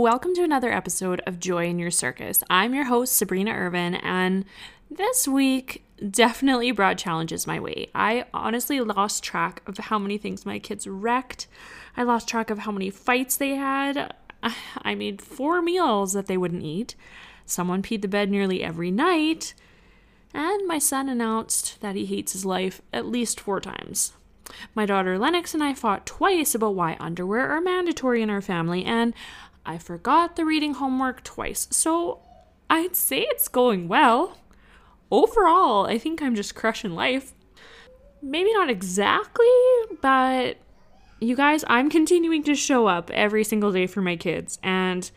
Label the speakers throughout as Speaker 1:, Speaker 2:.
Speaker 1: welcome to another episode of Joy in Your Circus. I'm your host, Sabrina Irvine, and this week definitely brought challenges my way. I honestly lost track of how many things my kids wrecked. I lost track of how many fights they had. I made four meals that they wouldn't eat. Someone peed the bed nearly every night. And my son announced that he hates his life at least four times. My daughter Lennox and I fought twice about why underwear are mandatory in our family, and I forgot the reading homework twice. So I'd say it's going well. Overall, I think I'm just crushing life. Maybe not exactly, but you guys, I'm continuing to show up every single day for my kids, and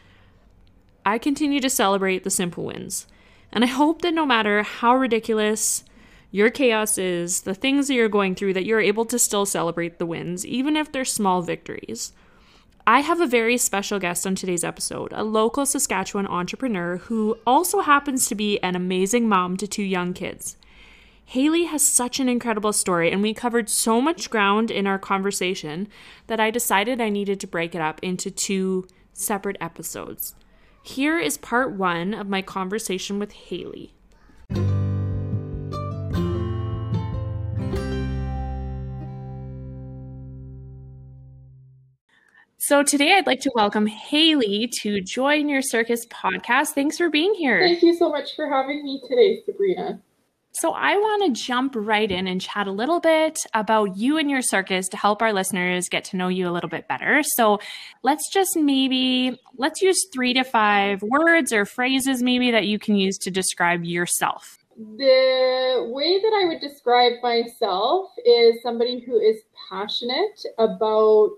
Speaker 1: I continue to celebrate the simple wins. And I hope that no matter how ridiculous your chaos is, the things that you're going through, that you're able to still celebrate the wins, even if they're small victories. I have a very special guest on today's episode, a local Saskatchewan entrepreneur who also happens to be an amazing mom to two young kids. Haylie has such an incredible story, and we covered so much ground in our conversation that I decided I needed to break it up into two separate episodes. Here is part one of my conversation with Haylie. So today I'd like to welcome Haylie to Joy in Your Circus podcast. Thanks for being here.
Speaker 2: Thank you so much for having me today, Sabrina.
Speaker 1: So I want to jump right in and chat a little bit about you and your circus to help our listeners get to know you a little bit better. So let's just maybe let's use 3 to 5 words or phrases maybe that you can use to describe yourself.
Speaker 2: The way that I would describe myself is somebody who is passionate about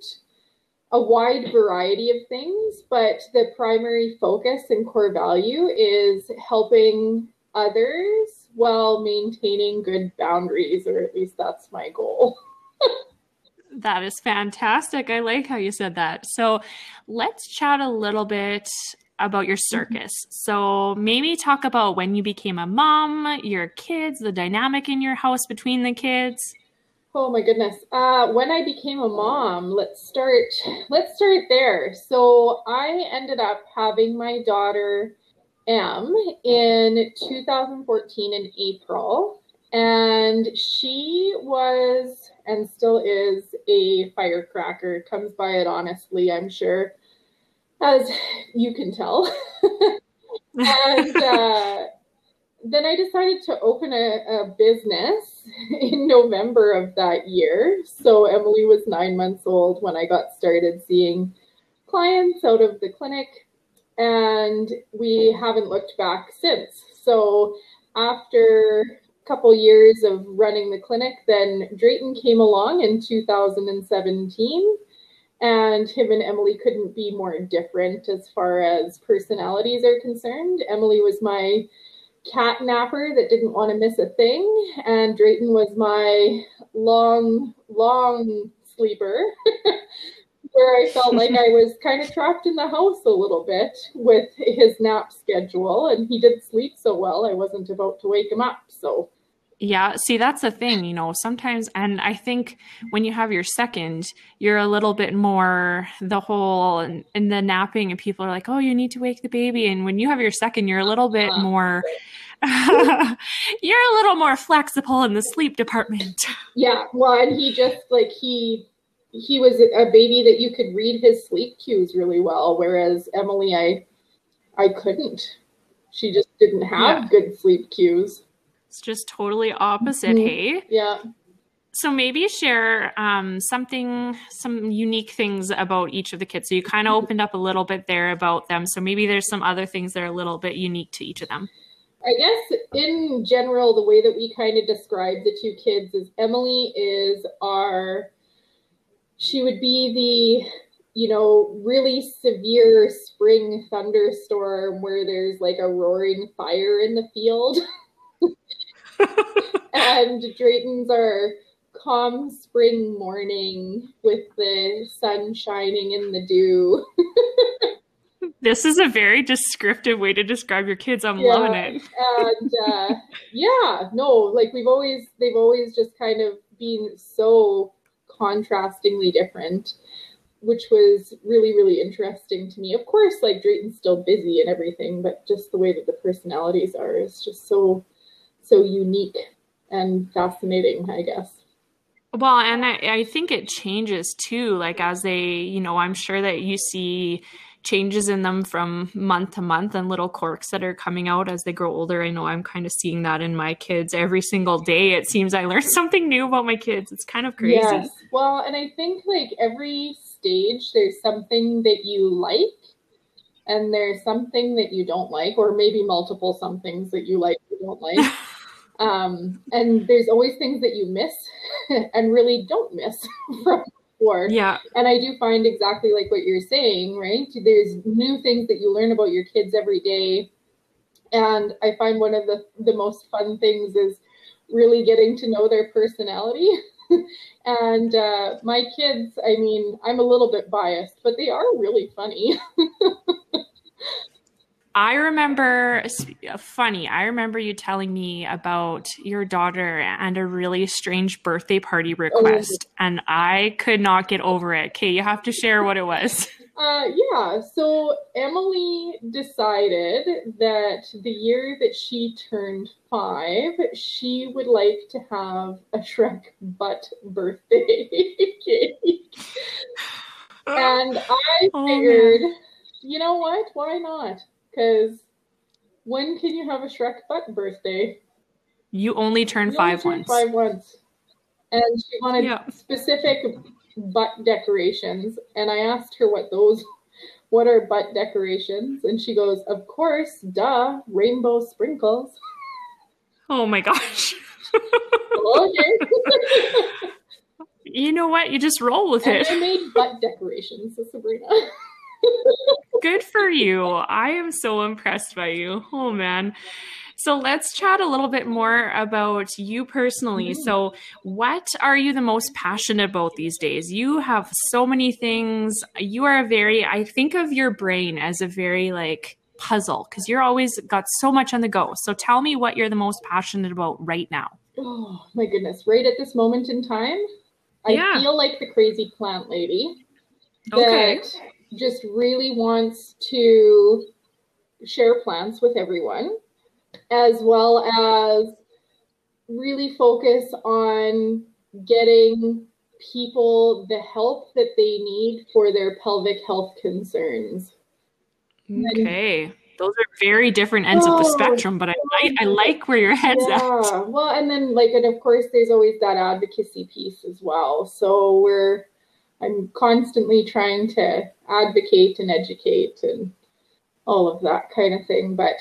Speaker 2: a wide variety of things, but the primary focus and core value is helping others while maintaining good boundaries, or at least that's my goal.
Speaker 1: that is fantastic. I like how you said that. So let's chat a little bit about your mm-hmm. circus. So maybe talk about when you became a mom, your kids, the dynamic in your house between the kids.
Speaker 2: Oh my goodness. Uh, when I became a mom, let's start. Let's start there. So I ended up having my daughter M in 2014 in April, and she was and still is a firecracker. Comes by it honestly, I'm sure, as you can tell. and uh, then I decided to open a, a business in November of that year. So Emily was nine months old when I got started seeing clients out of the clinic, and we haven't looked back since. So after a couple years of running the clinic, then Drayton came along in 2017 and him and Emily couldn't be more different as far as personalities are concerned. Emily was my cat napper that didn't want to miss a thing, and Drayton was my long, long sleeper, where I felt like I was kind of trapped in the house a little bit with his nap schedule, and he didn't sleep so well, I wasn't about to wake him up. So.
Speaker 1: Yeah, see, that's the thing, you know, sometimes, and I think when you have your second, you're a little bit more the whole and, and the napping, and people are like, oh, you need to wake the baby. And when you have your second, you're a little bit uh-huh. more You're a little more flexible in the sleep department.
Speaker 2: Yeah, well, and he just like he he was a baby that you could read his sleep cues really well, whereas Emily, I I couldn't. She just didn't have yeah. good sleep cues.
Speaker 1: It's just totally opposite, mm-hmm. hey?
Speaker 2: Yeah.
Speaker 1: So maybe share um, something, some unique things about each of the kids. So you kind of mm-hmm. opened up a little bit there about them. So maybe there's some other things that are a little bit unique to each of them.
Speaker 2: I guess in general, the way that we kind of describe the two kids is Emily is our, she would be the, you know, really severe spring thunderstorm where there's like a roaring fire in the field. and Drayton's our calm spring morning with the sun shining in the dew.
Speaker 1: This is a very descriptive way to describe your kids. I'm yeah, loving it.
Speaker 2: and uh, yeah, no, like we've always, they've always just kind of been so contrastingly different. which was really really interesting to me. Of course, like Drayton's still busy and everything, but just the way that the personalities are is just so so unique and fascinating, I guess.
Speaker 1: Well, and I, I think it changes too. Like as they, you know, I'm sure that you see changes in them from month to month and little quirks that are coming out as they grow older. I know I'm kind of seeing that in my kids every single day. It seems I learn something new about my kids. It's kind of crazy. Yes.
Speaker 2: Well, and I think like every stage there's something that you like and there's something that you don't like or maybe multiple somethings that you like or don't like. um, and there's always things that you miss and really don't miss from before.
Speaker 1: Yeah.
Speaker 2: And I do find exactly like what you're saying, right? There's new things that you learn about your kids every day. And I find one of the, the most fun things is really getting to know their personality. and uh, my kids, I mean, I'm a little bit biased, but they are really funny.
Speaker 1: I remember funny. I remember you telling me about your daughter and a really strange birthday party request, oh. and I could not get over it. Okay, you have to share what it was.
Speaker 2: Uh, yeah, so Emily decided that the year that she turned five, she would like to have a Shrek butt birthday cake. and I oh, figured, man. you know what? Why not? Because when can you have a Shrek butt birthday?
Speaker 1: You only turn you five only once.
Speaker 2: Five once. And she wanted yeah. specific butt decorations. And I asked her what those what are butt decorations? And she goes, Of course, duh, rainbow sprinkles.
Speaker 1: Oh my gosh. Oh, okay. you know what? You just roll with
Speaker 2: and
Speaker 1: it.
Speaker 2: I made butt decorations, so Sabrina.
Speaker 1: Good for you. I am so impressed by you. Oh, man. So let's chat a little bit more about you personally. Mm-hmm. So, what are you the most passionate about these days? You have so many things. You are a very, I think of your brain as a very like puzzle because you're always got so much on the go. So, tell me what you're the most passionate about right now.
Speaker 2: Oh, my goodness. Right at this moment in time, I yeah. feel like the crazy plant lady. Okay. That just really wants to share plants with everyone, as well as really focus on getting people the help that they need for their pelvic health concerns.
Speaker 1: Okay. Those are very different ends oh, of the spectrum, but I like I like where your head's yeah.
Speaker 2: at. Well, and then like and of course there's always that advocacy piece as well. So we're I'm constantly trying to advocate and educate and all of that kind of thing. But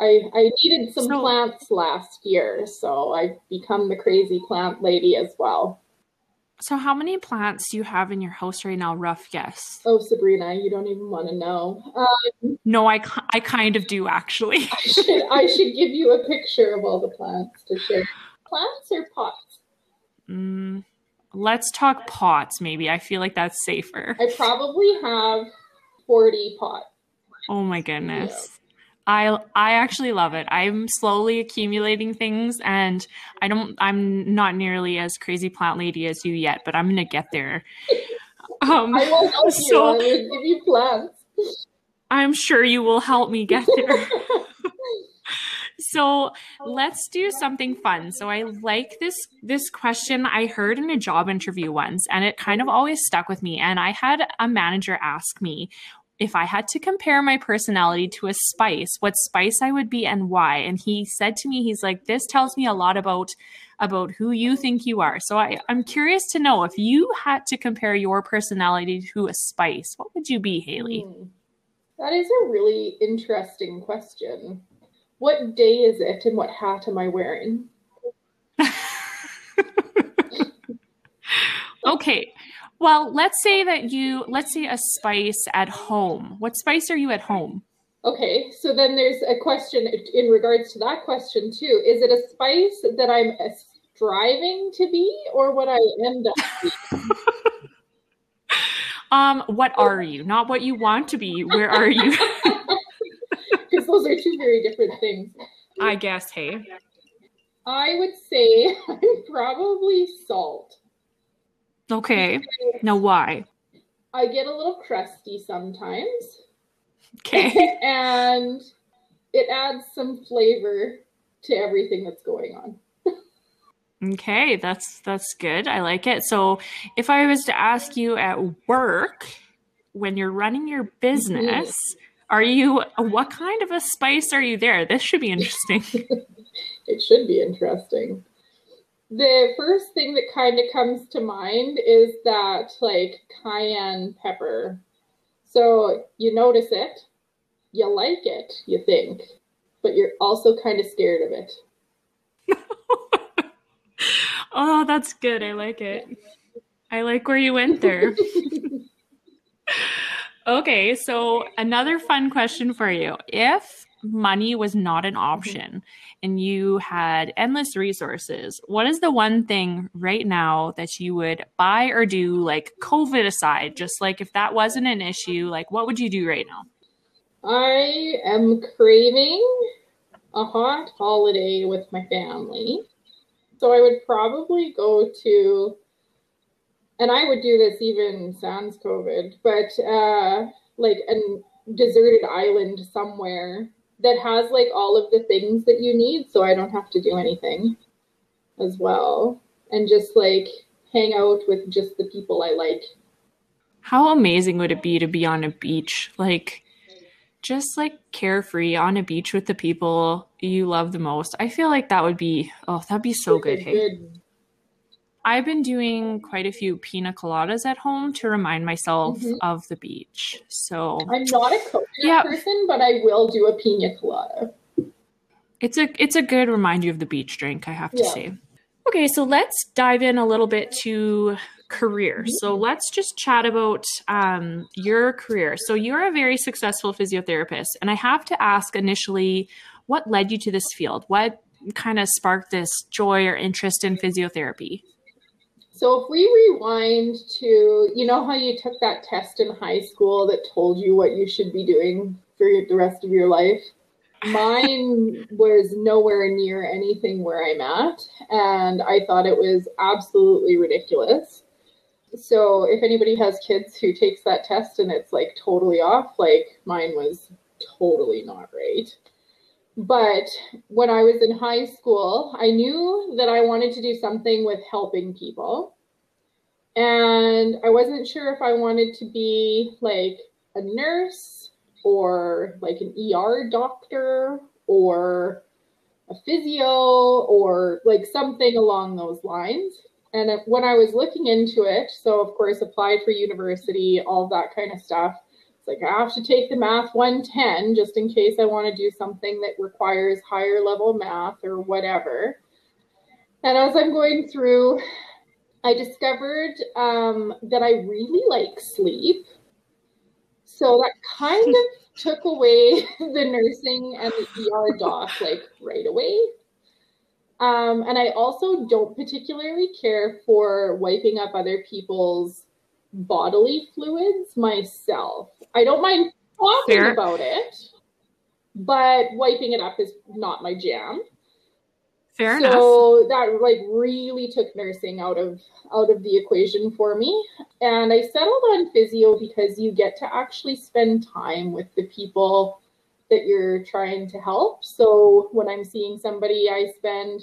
Speaker 2: I I needed some so, plants last year, so I've become the crazy plant lady as well.
Speaker 1: So how many plants do you have in your house right now? Rough guess.
Speaker 2: Oh, Sabrina, you don't even want to know.
Speaker 1: Um, no, I, I kind of do actually.
Speaker 2: I, should, I should give you a picture of all the plants to share. Plants or pots?
Speaker 1: Mm, Let's talk pots, maybe. I feel like that's safer.
Speaker 2: I probably have 40 pots.
Speaker 1: Oh my goodness. Yeah. I I actually love it. I'm slowly accumulating things and I don't I'm not nearly as crazy plant lady as you yet, but I'm going to get there.
Speaker 2: Um, I will help so, you. I will give you plants.
Speaker 1: I'm sure you will help me get there. So let's do something fun. So I like this this question I heard in a job interview once and it kind of always stuck with me and I had a manager ask me if I had to compare my personality to a spice, what spice I would be and why. And he said to me, he's like, this tells me a lot about about who you think you are. So I, I'm curious to know if you had to compare your personality to a spice, what would you be, Haylie? Hmm.
Speaker 2: That is a really interesting question. What day is it and what hat am I wearing?
Speaker 1: okay. Well, let's say that you, let's say a spice at home. What spice are you at home?
Speaker 2: Okay, so then there's a question in regards to that question too. Is it a spice that I'm striving to be or what I end up
Speaker 1: um, what are you? Not what you want to be. Where are you?
Speaker 2: those are two very different things.
Speaker 1: I guess, hey.
Speaker 2: I would say I'm probably salt.
Speaker 1: Okay. Now, why?
Speaker 2: I get a little crusty sometimes.
Speaker 1: Okay.
Speaker 2: and it adds some flavor to everything that's going on.
Speaker 1: Okay, that's that's good. I like it. So, if I was to ask you at work when you're running your mm-hmm. business, are you what kind of a spice are you there? This should be interesting.
Speaker 2: it should be interesting. The first thing that kind of comes to mind is that like cayenne pepper. So, you notice it, you like it, you think, but you're also kind of scared of it.
Speaker 1: oh, that's good. I like it. I like where you went there. okay, so another fun question for you. If money was not an option and you had endless resources, what is the one thing right now that you would buy or do, like COVID aside, just like if that wasn't an issue, like what would you do right now?
Speaker 2: I am craving a hot holiday with my family. So I would probably go to, and I would do this even sans COVID, but uh, like a deserted island somewhere that has like all of the things that you need so I don't have to do anything as well. And just like hang out with just the people I like.
Speaker 1: How amazing would it be to be on a beach? Like, just like carefree on a beach with the people you love the most. I feel like that would be oh, that'd be so good. Hey. I've been doing quite a few pina coladas at home to remind myself mm-hmm. of the beach. So
Speaker 2: I'm not a coconut yeah. person, but I will do a pina colada.
Speaker 1: It's a it's a good reminder of the beach drink, I have to yeah. say. Okay, so let's dive in a little bit to career. Mm-hmm. So let's just chat about um, your career. So you're a very successful physiotherapist, and I have to ask initially, what led you to this field? What kind of sparked this joy or interest in physiotherapy?
Speaker 2: So if we rewind to, you know how you took that test in high school that told you what you should be doing for the rest of your life? Mine was nowhere near anything where I'm at, and I thought it was absolutely ridiculous. So if anybody has kids who takes that test and it's like totally off, like mine was totally not right. But when I was in high school, I knew that I wanted to do something with helping people. And I wasn't sure if I wanted to be like a nurse or like an ER doctor or a physio or like something along those lines. And when I was looking into it, so of course, applied for university, all that kind of stuff. Like I have to take the math 110 just in case I want to do something that requires higher level math or whatever. And as I'm going through, I discovered um, that I really like sleep. So that kind of took away the nursing and the ER doc like right away. Um, and I also don't particularly care for wiping up other people's bodily fluids myself. I don't mind talking Fair. about it, but wiping it up is not my jam.
Speaker 1: Fair
Speaker 2: so
Speaker 1: enough.
Speaker 2: So that like really took nursing out of out of the equation for me. And I settled on physio because you get to actually spend time with the people that you're trying to help. So when I'm seeing somebody, I spend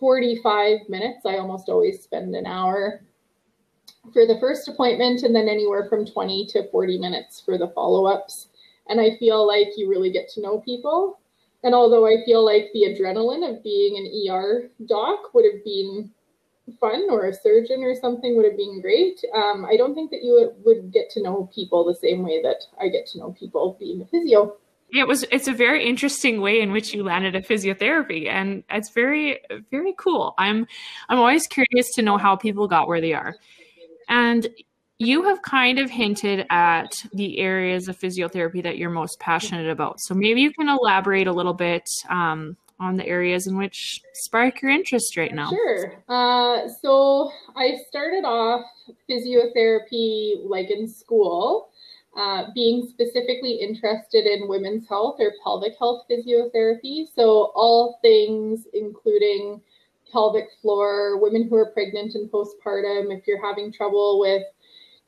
Speaker 2: 45 minutes. I almost always spend an hour for the first appointment and then anywhere from 20 to 40 minutes for the follow ups. And I feel like you really get to know people. And although I feel like the adrenaline of being an ER doc would have been fun or a surgeon or something would have been great, um, I don't think that you would, get to know people the same way that I get to know people being a physio
Speaker 1: it was it's a very interesting way in which you landed at physiotherapy and it's very very cool i'm i'm always curious to know how people got where they are and you have kind of hinted at the areas of physiotherapy that you're most passionate about. So maybe you can elaborate a little bit um, on the areas in which spark your interest right now.
Speaker 2: Sure. Uh, so i started off physiotherapy like in school uh, being specifically interested in women's health or pelvic health physiotherapy. So, all things including pelvic floor, women who are pregnant and postpartum, if you're having trouble with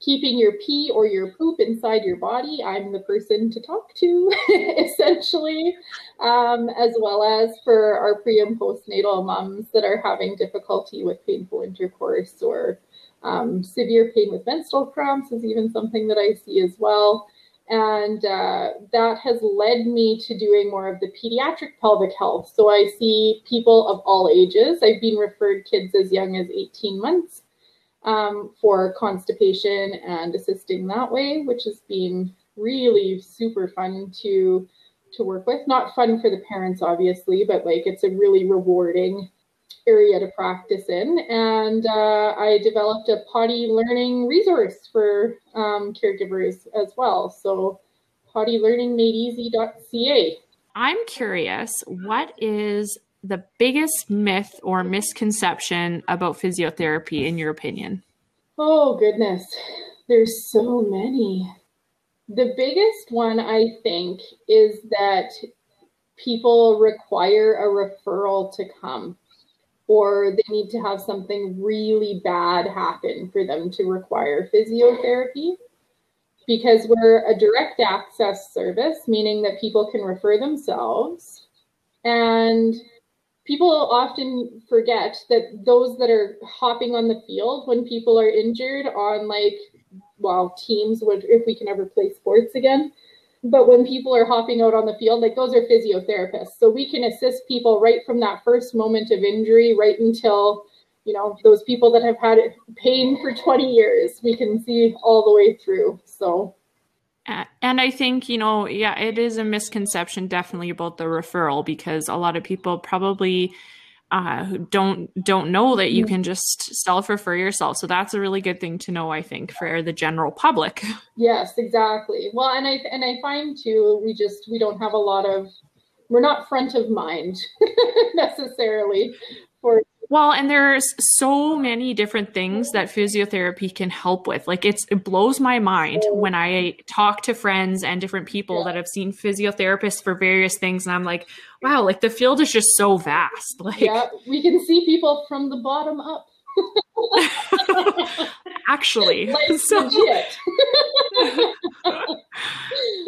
Speaker 2: keeping your pee or your poop inside your body, I'm the person to talk to, essentially, um, as well as for our pre and postnatal moms that are having difficulty with painful intercourse or um, severe pain with menstrual cramps is even something that I see as well. And uh, that has led me to doing more of the pediatric pelvic health. So I see people of all ages. I've been referred kids as young as 18 months um, for constipation and assisting that way, which has been really super fun to to work with. Not fun for the parents, obviously, but like it's a really rewarding area to practice in. And uh, I developed a potty learning resource for um, caregivers as well. So pottylearningmadeeasy.ca.
Speaker 1: I'm curious, what is the biggest myth or misconception about physiotherapy in your opinion?
Speaker 2: Oh, goodness. There's so many. The biggest one, I think, is that people require a referral to come or they need to have something really bad happen for them to require physiotherapy. Because we're a direct access service, meaning that people can refer themselves. And people often forget that those that are hopping on the field when people are injured on like well teams would if we can ever play sports again but when people are hopping out on the field, like those are physiotherapists. So we can assist people right from that first moment of injury right until, you know, those people that have had pain for 20 years, we can see all the way through. So
Speaker 1: and I think, you know, yeah, it is a misconception definitely about the referral because a lot of people probably uh, who don't don't know that you can just self refer yourself. So that's a really good thing to know, I think, for the general public.
Speaker 2: Yes, exactly. Well, and I and I find too, we just we don't have a lot of we're not front of mind necessarily for
Speaker 1: well, and there's so many different things that physiotherapy can help with. Like it's it blows my mind when I talk to friends and different people that have seen physiotherapists for various things and I'm like, wow, like the field is just so vast. Like
Speaker 2: Yeah, we can see people from the bottom up.
Speaker 1: Actually, so,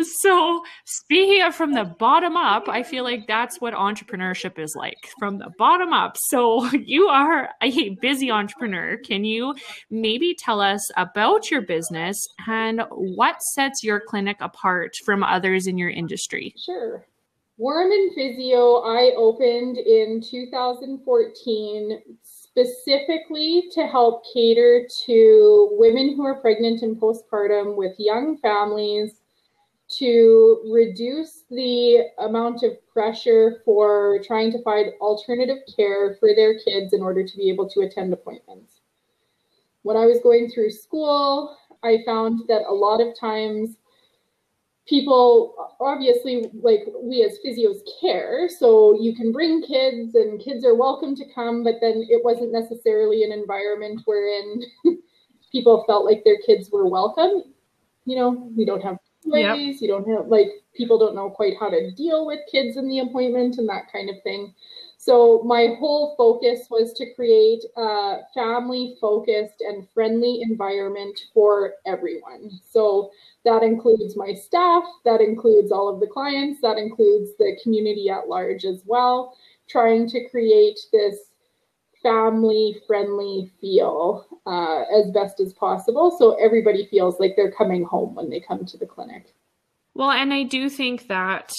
Speaker 1: so speaking of from the bottom up, I feel like that's what entrepreneurship is like from the bottom up. So you are a busy entrepreneur. Can you maybe tell us about your business and what sets your clinic apart from others in your industry?
Speaker 2: Sure. Warman Physio, I opened in 2014 specifically to help cater to women who are pregnant and postpartum with young families to reduce the amount of pressure for trying to find alternative care for their kids in order to be able to attend appointments. When I was going through school, I found that a lot of times people obviously like we as physios care so you can bring kids and kids are welcome to come but then it wasn't necessarily an environment wherein people felt like their kids were welcome you know we don't have ways yep. you don't have like people don't know quite how to deal with kids in the appointment and that kind of thing so my whole focus was to create a family focused and friendly environment for everyone. So that includes my staff, that includes all of the clients, that includes the community at large as well, trying to create this family friendly feel uh, as best as possible so everybody feels like they're coming home when they come to the clinic.
Speaker 1: Well, and I do think that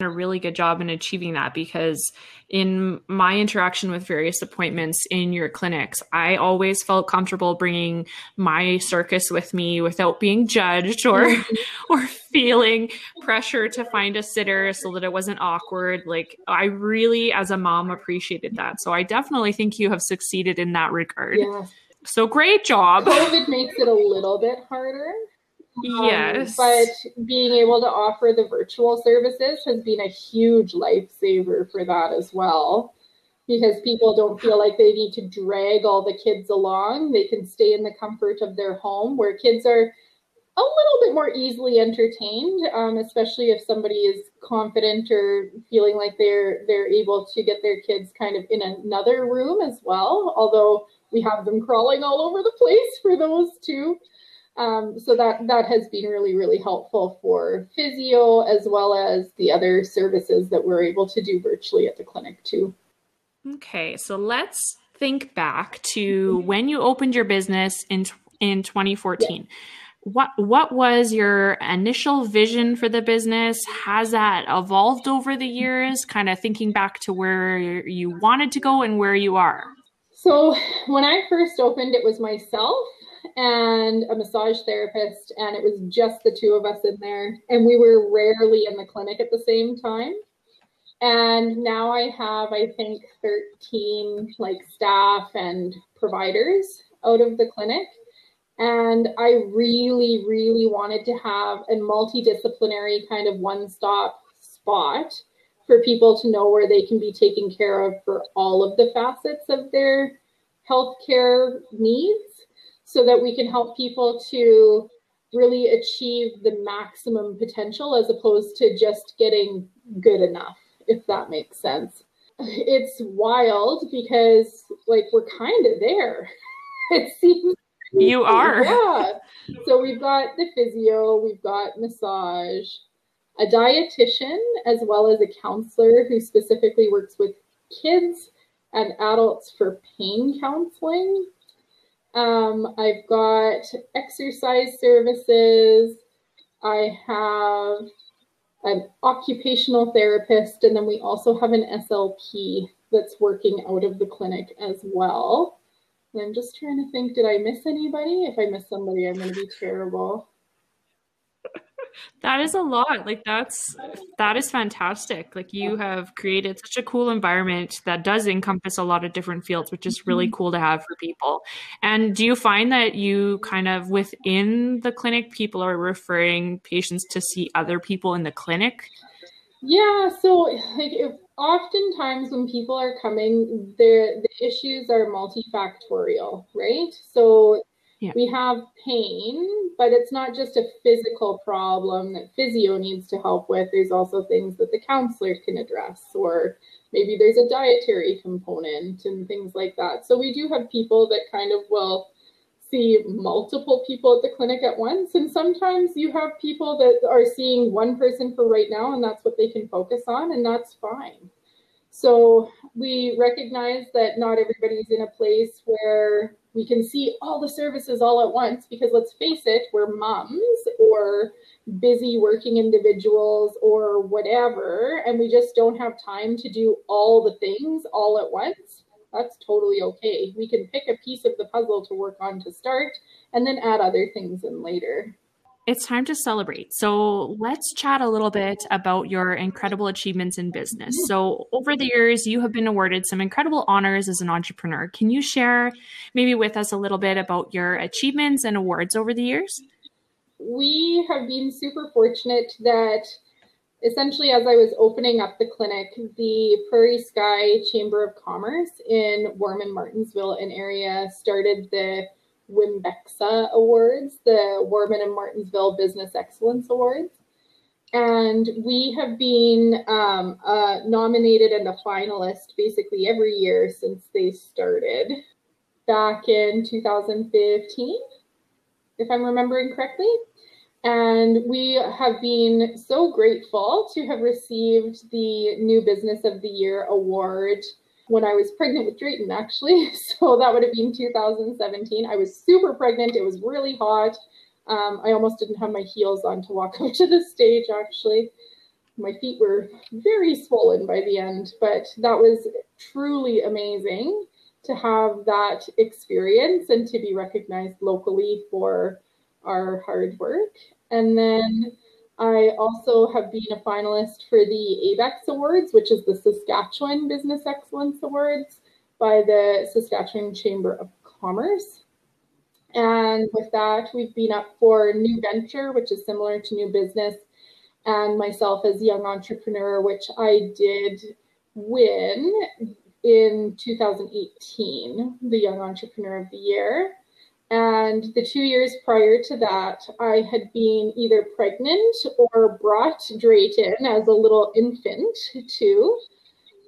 Speaker 1: a really good job in achieving that because in my interaction with various appointments in your clinics i always felt comfortable bringing my circus with me without being judged or or feeling pressure to find a sitter so that it wasn't awkward. Like i really as a mom appreciated that. So i definitely think you have succeeded in that regard. Yeah. so great job.
Speaker 2: Covid makes it a little bit harder
Speaker 1: yes.
Speaker 2: Um, but being able to offer the virtual services has been a huge lifesaver for that as well. Because people don't feel like they need to drag all the kids along. They can stay in the comfort of their home where kids are a little bit more easily entertained, um, especially if somebody is confident or feeling like they're they're able to get their kids kind of in another room as well. Although we have them crawling all over the place for those too. Um, so that that has been really really helpful for physio as well as the other services that we're able to do virtually at the clinic too.
Speaker 1: Okay, so let's think back to when you opened your business in in 2014. Yeah. What what was your initial vision for the business? Has that evolved over the years? Kind of thinking back to where you wanted to go and where you are.
Speaker 2: So when I first opened, it was myself and a massage therapist, and it was just the two of us in there. And we were rarely in the clinic at the same time. And now I have, I think, 13 like staff and providers out of the clinic. And I really, really wanted to have a multidisciplinary kind of one stop spot for people to know where they can be taken care of for all of the facets of their healthcare needs so that we can help people to really achieve the maximum potential as opposed to just getting good enough, if that makes sense. It's wild because, like, we're kind of there. It seems.
Speaker 1: You are.
Speaker 2: Yeah. So we've got the physio, we've got massage, a dietitian, as well as a counselor who specifically works with kids and adults for pain counseling. Um, I've got exercise services. I have an occupational therapist, and then we also have an SLP that's working out of the clinic as well. And I'm just trying to think, did I miss anybody? If I miss somebody, I'm going to be terrible
Speaker 1: that is a lot. Like that's that is fantastic. Like you have created such a cool environment that does encompass a lot of different fields which is really mm-hmm. cool to have for people. And do you find that you kind of within the clinic people are referring patients to see other people in the clinic?
Speaker 2: Yeah so like if, oftentimes when people are coming the the issues are multifactorial right? So yeah. We have pain, but it's not just a physical problem that physio needs to help with. There's also things that the counselor can address, or maybe there's a dietary component and things like that. So we do have people that kind of will see multiple people at the clinic at once. And sometimes you have people that are seeing one person for right now, and that's what they can focus on, and that's fine. So we recognize that not everybody's in a place where we can see all the services all at once because let's face it, we're moms or busy working individuals or whatever, and we just don't have time to do all the things all at once. That's totally okay. We can pick a piece of the puzzle to work on to start and then add other things in later.
Speaker 1: It's time to celebrate. So let's chat a little bit about your incredible achievements in business. Mm-hmm. So, over the years, you have been awarded some incredible honors as an entrepreneur. Can you share maybe with us a little bit about your achievements and awards over the years?
Speaker 2: We have been super fortunate that essentially, as I was opening up the clinic, the Prairie Sky Chamber of Commerce in Warman, Martensville, and area started the WIMBEXA Awards, the Warman and Martensville Business Excellence Awards. And we have been um, uh, nominated and a finalist basically every year since they started back in 2015, if I'm remembering correctly. And we have been so grateful to have received the New Business of the Year award when I was pregnant with Drayton, actually. So that would have been 2017. I was super pregnant. It was really hot. Um, I almost didn't have my heels on to walk up to the stage, actually. My feet were very swollen by the end, but that was truly amazing to have that experience and to be recognized locally for our hard work. And then I also have been a finalist for the ABEX Awards, which is the Saskatchewan Business Excellence Awards by the Saskatchewan Chamber of Commerce. And with that, we've been up for New Venture, which is similar to New Business, and myself as Young Entrepreneur, which I did win in 2018, the Young Entrepreneur of the Year. And the two years prior to that, I had been either pregnant or brought Drayton as a little infant too.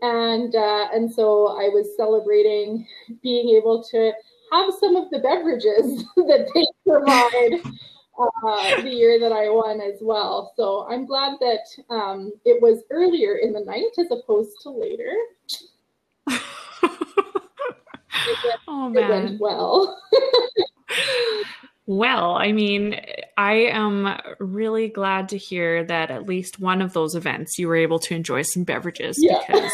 Speaker 2: And uh, and so I was celebrating being able to have some of the beverages that they provide uh, the year that I won as well. So I'm glad that um, it was earlier in the night as opposed to later.
Speaker 1: it went, oh man,
Speaker 2: it went well.
Speaker 1: well, I mean, I am really glad to hear that at least one of those events you were able to enjoy some beverages yeah. because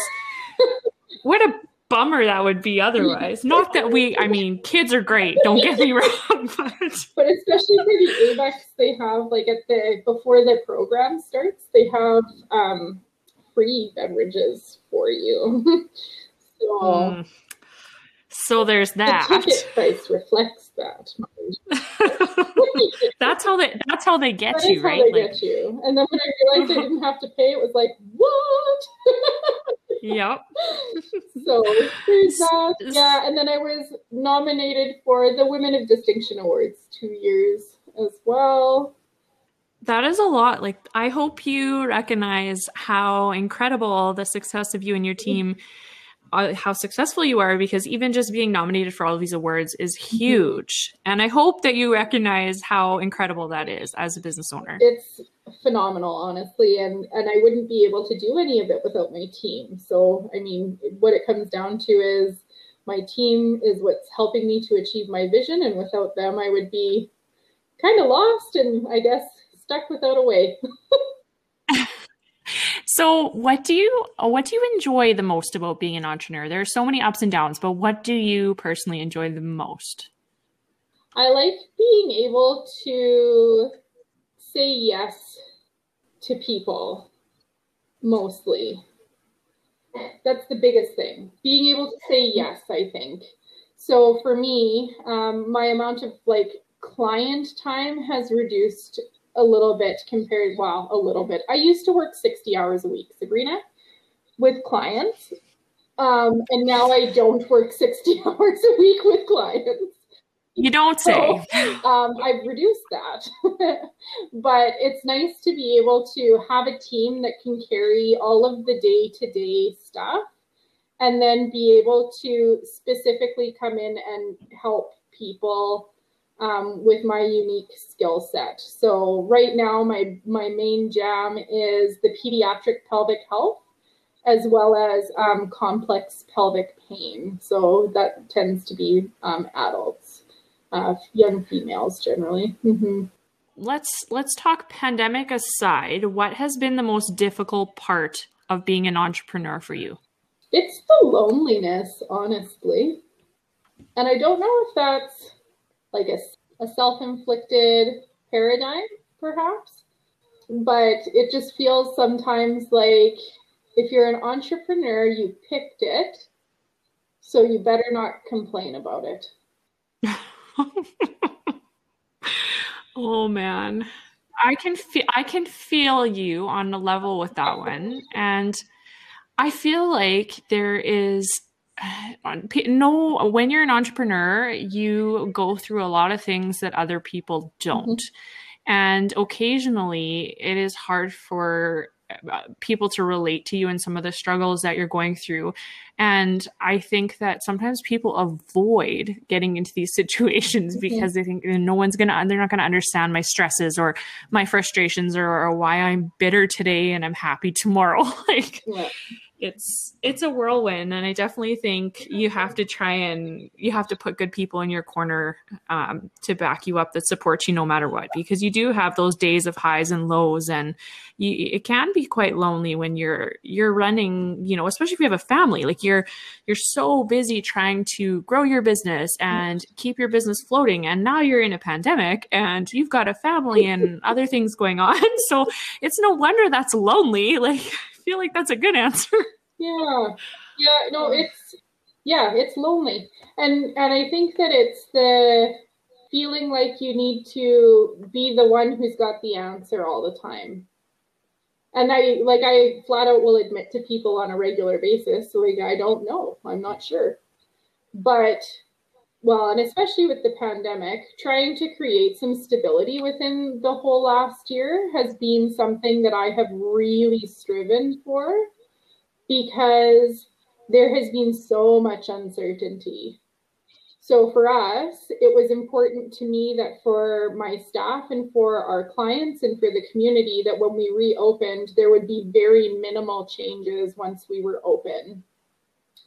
Speaker 1: what a bummer that would be otherwise. Not that we, I mean, kids are great. Don't get me wrong,
Speaker 2: but, but especially for the ABEX, they have like at the before the program starts, they have um, free beverages for you.
Speaker 1: so, mm. So there's that.
Speaker 2: The ticket price reflects that.
Speaker 1: that's how they. That's how they get
Speaker 2: that
Speaker 1: you, right?
Speaker 2: they like, get you. And then when I realized I didn't have to pay, it was like, what?
Speaker 1: Yep.
Speaker 2: so there's that. Yeah, and then I was nominated for the Women of Distinction Awards two years as well.
Speaker 1: That is a lot. Like, I hope you recognize how incredible the success of you and your team uh, Uh, how successful you are because even just being nominated for all of these awards is huge. And I hope that you recognize how incredible that is as a business owner.
Speaker 2: It's phenomenal, honestly, and and I wouldn't be able to do any of it without my team. So, I mean, what it comes down to is my team is what's helping me to achieve my vision and without them I would be kind of lost and I guess stuck without a way.
Speaker 1: So, what do you what do you enjoy the most about being an entrepreneur? There are so many ups and downs, but what do you personally enjoy the most?
Speaker 2: I like being able to say yes to people mostly. That's the biggest thing. Being able to say yes, I think. So for me, um, my amount of like client time has reduced a little bit compared, well, a little bit. I used to work 60 hours a week, Sabrina, with clients. Um, and now I don't work 60 hours a week with clients.
Speaker 1: You don't say.
Speaker 2: So, um, I've reduced that. but it's nice to be able to have a team that can carry all of the day to day stuff and then be able to specifically come in and help people um, with my unique skill set. So right now, my my main jam is the pediatric pelvic health, as well as um, complex pelvic pain. So that tends to be um, adults, uh, young females generally. Mm-hmm.
Speaker 1: Let's let's talk pandemic aside. What has been the most difficult part of being an entrepreneur for you?
Speaker 2: It's the loneliness, honestly, and I don't know if that's like a, a self inflicted paradigm, perhaps. But it just feels sometimes like if you're an entrepreneur, you picked it, so you better not complain about it.
Speaker 1: oh man. I can feel I can feel you on a level with that one and I feel like there is no when you're an entrepreneur you go through a lot of things that other people don't mm-hmm. and occasionally it is hard for uh, people to relate to you and some of the struggles that you're going through and i think that sometimes people avoid getting into these situations mm-hmm. because they think no one's gonna they're not gonna understand my stresses or my frustrations or, or why i'm bitter today and i'm happy tomorrow like yeah it's it's a whirlwind and i definitely think you have to try and you have to put good people in your corner um, to back you up that support you no matter what because you do have those days of highs and lows and you, it can be quite lonely when you're you're running you know especially if you have a family like you're you're so busy trying to grow your business and keep your business floating and now you're in a pandemic and you've got a family and other things going on so it's no wonder that's lonely like I feel like that's a good answer.
Speaker 2: Yeah. Yeah, no, um, it's yeah, it's lonely. And and I think that it's the feeling like you need to be the one who's got the answer all the time. And I like I flat out will admit to people on a regular basis, like I don't know, I'm not sure. But well, and especially with the pandemic, trying to create some stability within the whole last year has been something that I have really striven for because there has been so much uncertainty. So for us, it was important to me that for my staff and for our clients and for the community that when we reopened, there would be very minimal changes once we were open.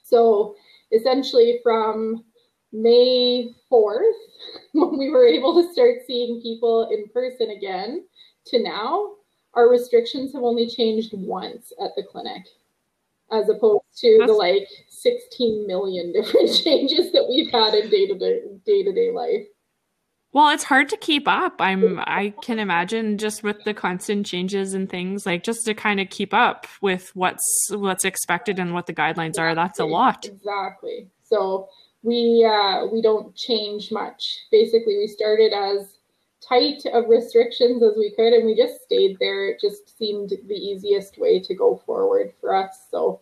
Speaker 2: So essentially from May 4th, when we were able to start seeing people in person again, to now, our restrictions have only changed once at the clinic as opposed to That's... the like 16 million different changes that we've had in day-to-day day-to-day life.
Speaker 1: Well it's hard to keep up. I'm i can imagine just with the constant changes and things like just to kind of keep up with what's what's expected and what the guidelines are that's a lot.
Speaker 2: Exactly. So we uh we don't change much. Basically we started as tight of restrictions as we could and we just stayed there. It just seemed the easiest way to go forward for us so.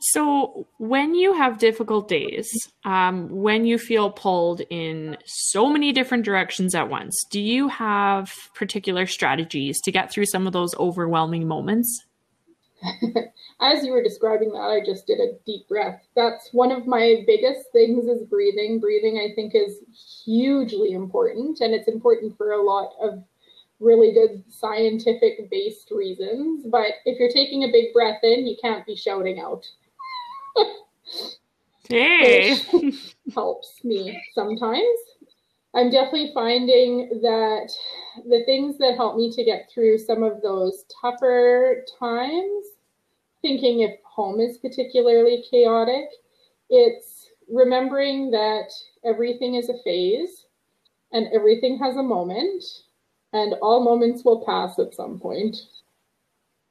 Speaker 1: So when you have difficult days um, when you feel pulled in so many different directions at once do you have particular strategies to get through some of those overwhelming moments
Speaker 2: as you were describing that, I just did a deep breath. That's one of my biggest things is breathing. Breathing, I think, is hugely important, and it's important for a lot of really good scientific based reasons. But if you're taking a big breath in, you can't be shouting out.
Speaker 1: hey,
Speaker 2: helps me sometimes. I'm definitely finding that the things that help me to get through some of those tougher times, thinking if home is particularly chaotic, it's remembering that everything is a phase and everything has a moment and all moments will pass at some point.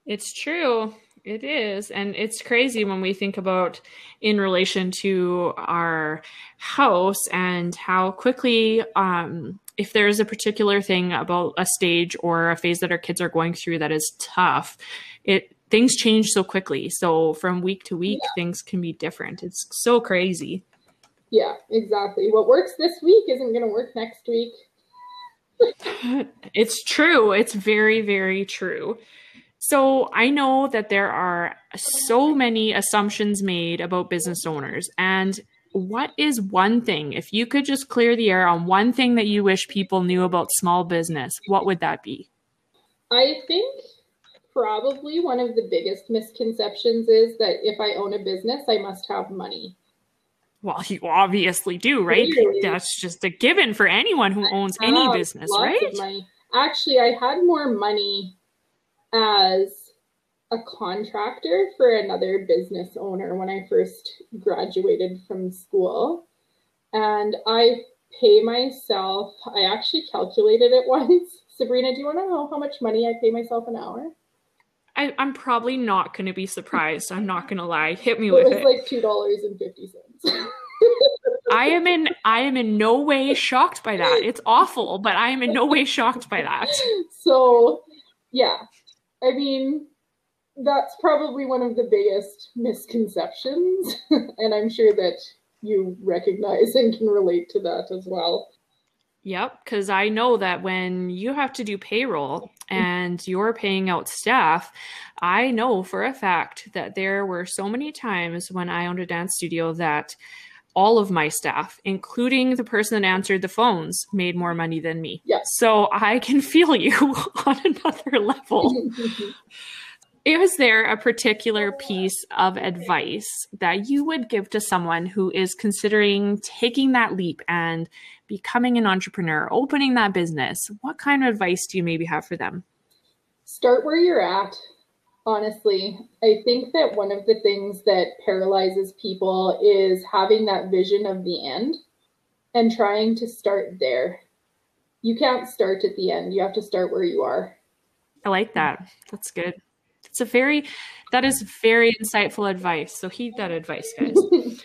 Speaker 1: It's true. It is. And it's crazy when we think about in relation to our house and how quickly, um, if there's a particular thing about a stage or a phase that our kids are going through that is tough, it things change so quickly. So from week to week, yeah. things can be different. It's so crazy.
Speaker 2: Yeah, exactly. What works this week isn't going to work next week.
Speaker 1: it's true. It's very, very true. So I know that there are so many assumptions made about business owners. And what is one thing, if you could just clear the air on one thing that you wish people knew about small business, what would that be?
Speaker 2: I think probably one of the biggest misconceptions is that if I own a business, I must have money.
Speaker 1: Well, you obviously do, right? Really? That's just a given for anyone who owns any business, right?
Speaker 2: Actually, I had more money as a contractor for another business owner when I first graduated from school. And I pay myself, I actually calculated it once. Sabrina, do you want to know how much money I pay myself an hour?
Speaker 1: I, am probably not going to be surprised. I'm not going to lie. Hit me it with
Speaker 2: it. like two dollars and fifty cents.
Speaker 1: I am in I am in no way shocked by that. It's awful, but I am in no way shocked by that.
Speaker 2: So, yeah, I mean, that's probably one of the biggest misconceptions. and I'm sure that you recognize and can relate to that as well.
Speaker 1: Yep, because I know that when you have to do payroll and you're paying out staff, I know for a fact that there were so many times when I owned a dance studio that all of my staff, including the person that answered the phones, made more money than me.
Speaker 2: Yes.
Speaker 1: So I can feel you on another level. Is there a particular piece of advice that you would give to someone who is considering taking that leap and becoming an entrepreneur, opening that business? What kind of advice do you maybe have for them?
Speaker 2: Start where you're at honestly. I think that one of the things that paralyzes people is having that vision of the end and trying to start there. You can't start at the end, you have to start where you are.
Speaker 1: I like that. That's good. It's a very, that is very insightful advice. So heed that advice, guys.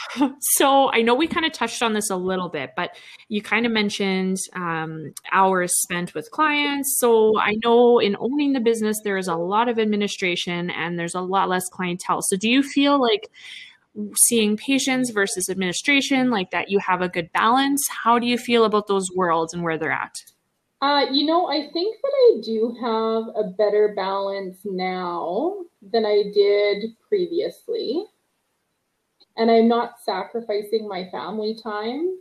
Speaker 1: so I know we kind of touched on this a little bit, but you kind of mentioned um, hours spent with clients. So I know in owning the business, there is a lot of administration and there's a lot less clientele. So do you feel like seeing patients versus administration, like that you have a good balance? How do you feel about those worlds and where they're at?
Speaker 2: Uh, you know, I think that I do have a better balance now than I did previously and I'm not sacrificing my family time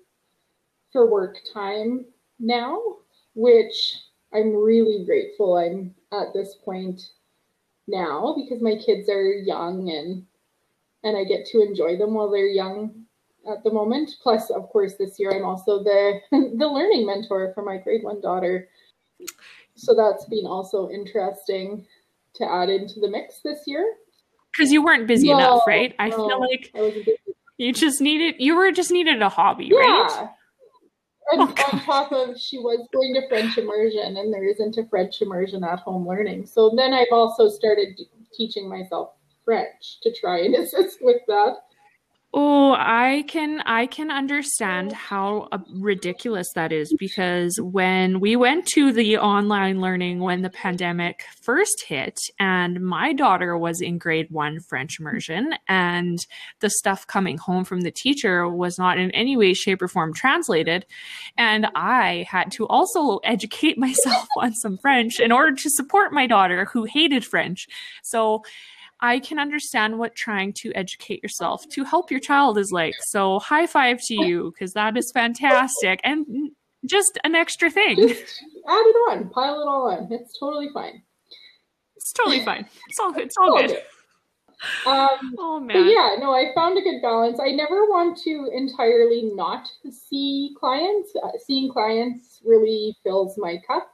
Speaker 2: for work time now, which I'm really grateful I'm at this point now because my kids are young and and I get to enjoy them while they're young at the moment. Plus, of course, this year I'm also the the learning mentor for my grade one daughter. So that's been also interesting to add into the mix this year.
Speaker 1: Because you weren't busy no, enough, right? I no, feel like I you just needed you were just needed a hobby, yeah. right?
Speaker 2: And oh, on top of she was going to French immersion and there isn't a French immersion at home learning. So then I've also started teaching myself French to try and assist with that.
Speaker 1: Oh, I can I can understand how uh, ridiculous that is because when we went to the online learning when the pandemic first hit and my daughter was in grade 1 French immersion and the stuff coming home from the teacher was not in any way shape or form translated and I had to also educate myself on some French in order to support my daughter who hated French. So I can understand what trying to educate yourself to help your child is like. So high five to you because that is fantastic and just an extra thing. Just
Speaker 2: add it on, pile it all on. It's totally fine.
Speaker 1: It's totally fine. It's all good. It's all, good. good.
Speaker 2: Um, oh man. yeah, no, I found a good balance. I never want to entirely not see clients. Uh, seeing clients really fills my cup.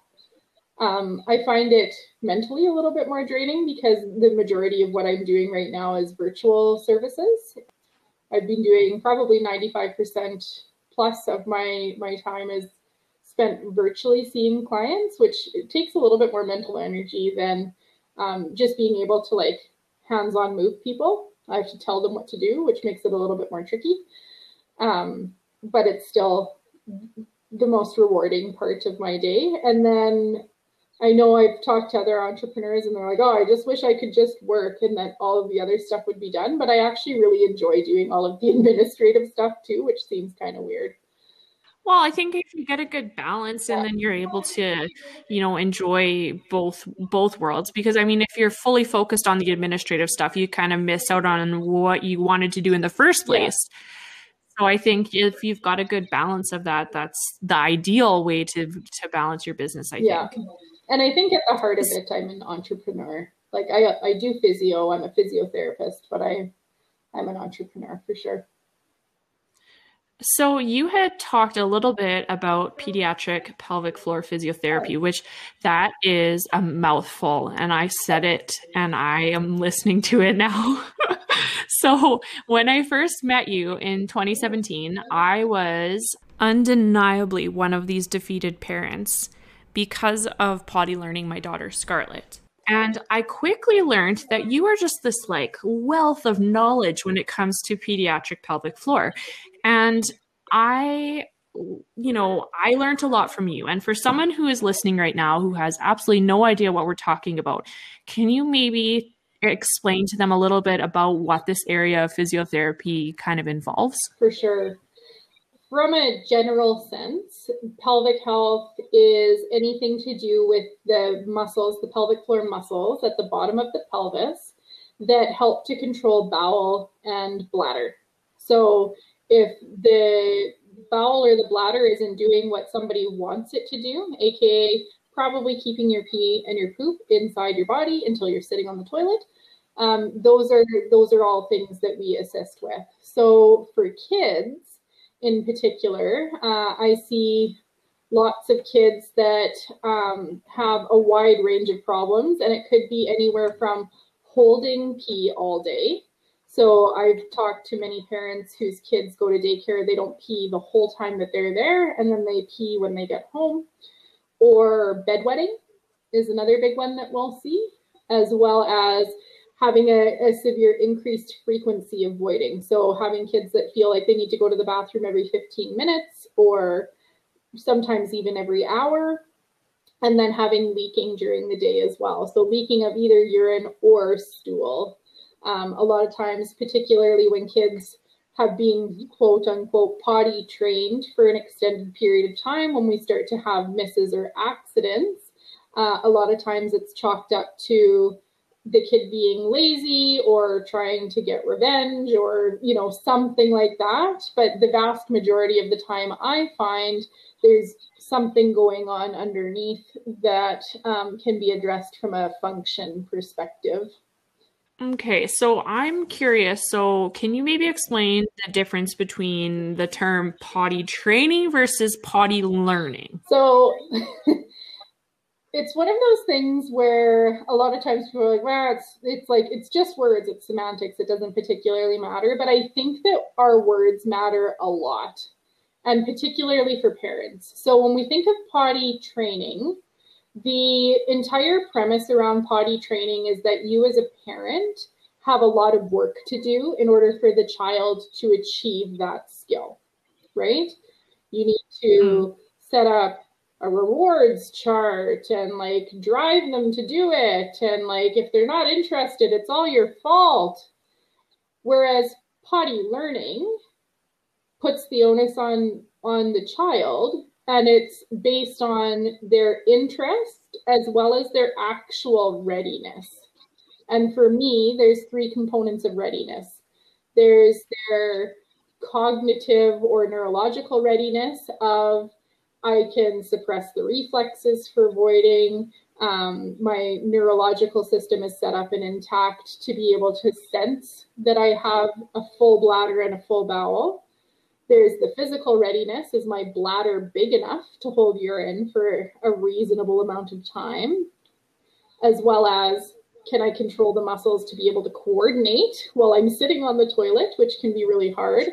Speaker 2: Um, I find it mentally a little bit more draining because the majority of what I'm doing right now is virtual services. I've been doing probably 95% plus of my my time is spent virtually seeing clients, which takes a little bit more mental energy than um, just being able to like hands-on move people. I have to tell them what to do, which makes it a little bit more tricky. Um, but it's still the most rewarding part of my day. And then I know I've talked to other entrepreneurs and they're like, oh, I just wish I could just work and that all of the other stuff would be done. But I actually really enjoy doing all of the administrative stuff too, which seems kind of weird.
Speaker 1: Well, I think if you get a good balance and then you're able to, you know, enjoy both both worlds because I mean if you're fully focused on the administrative stuff, you kind of miss out on what you wanted to do in the first place. Yeah. So I think if you've got a good balance of that, that's the ideal way to to balance your business, I yeah. think
Speaker 2: and I think at the heart of it, I'm an entrepreneur. Like I, I do physio. I'm a physiotherapist, but I, I'm an entrepreneur for sure.
Speaker 1: So you had talked a little bit about pediatric pelvic floor physiotherapy, which that is a mouthful, and I said it, and I am listening to it now. so when I first met you in 2017, I was undeniably one of these defeated parents because of potty learning my daughter Scarlett. And I quickly learned that you are just this like wealth of knowledge when it comes to pediatric pelvic floor. And I you know, I learned a lot from you. And for someone who is listening right now who has absolutely no idea what we're talking about, can you maybe explain to them a little bit about what this area of physiotherapy kind of involves?
Speaker 2: For sure. From a general sense, pelvic health is anything to do with the muscles, the pelvic floor muscles at the bottom of the pelvis that help to control bowel and bladder. So if the bowel or the bladder isn't doing what somebody wants it to do, aka probably keeping your pee and your poop inside your body until you're sitting on the toilet, um, those are those are all things that we assist with. So for kids, in particular. Uh, I see lots of kids that um, have a wide range of problems, and it could be anywhere from holding pee all day. So I've talked to many parents whose kids go to daycare, they don't pee the whole time that they're there, and then they pee when they get home. Or bedwetting is another big one that we'll see, as well as having a, a, severe increased frequency of voiding. So having kids that feel like they need to go to the bathroom every 15 minutes or sometimes even every hour. And then having leaking during the day as well. So leaking of either urine or stool. Um, a lot of times, particularly when kids have been quote unquote potty trained for an extended period of time, when we start to have misses or accidents, uh, a lot of times it's chalked up to the kid being lazy or trying to get revenge or you know something like that but the vast majority of the time i find there's something going on underneath that um, can be addressed from a function perspective
Speaker 1: Okay, so I'm curious. So, can you maybe explain the difference between the term potty training versus potty learning?
Speaker 2: So, it's one of those things where a lot of times people are like, well, it's it's like it's just words, it's semantics, it doesn't particularly matter. But I think that our words matter a lot, and particularly for parents. So when we think of potty training, the entire premise around potty training is that you as a parent have a lot of work to do in order for the child to achieve that skill, right? You need to mm. set up a rewards chart and like drive them to do it. And like, if they're not interested, it's all your fault. Whereas potty learning puts the onus on on the child and it's based on their interest as well as their actual readiness. And for me, there's three components of readiness. There's their cognitive or neurological readiness of I can suppress the reflexes for voiding. Um, my neurological system is set up and intact to be able to sense that I have a full bladder and a full bowel. There's the physical readiness. Is my bladder big enough to hold urine for a reasonable amount of time? As well as can I control the muscles to be able to coordinate while I'm sitting on the toilet, which can be really hard.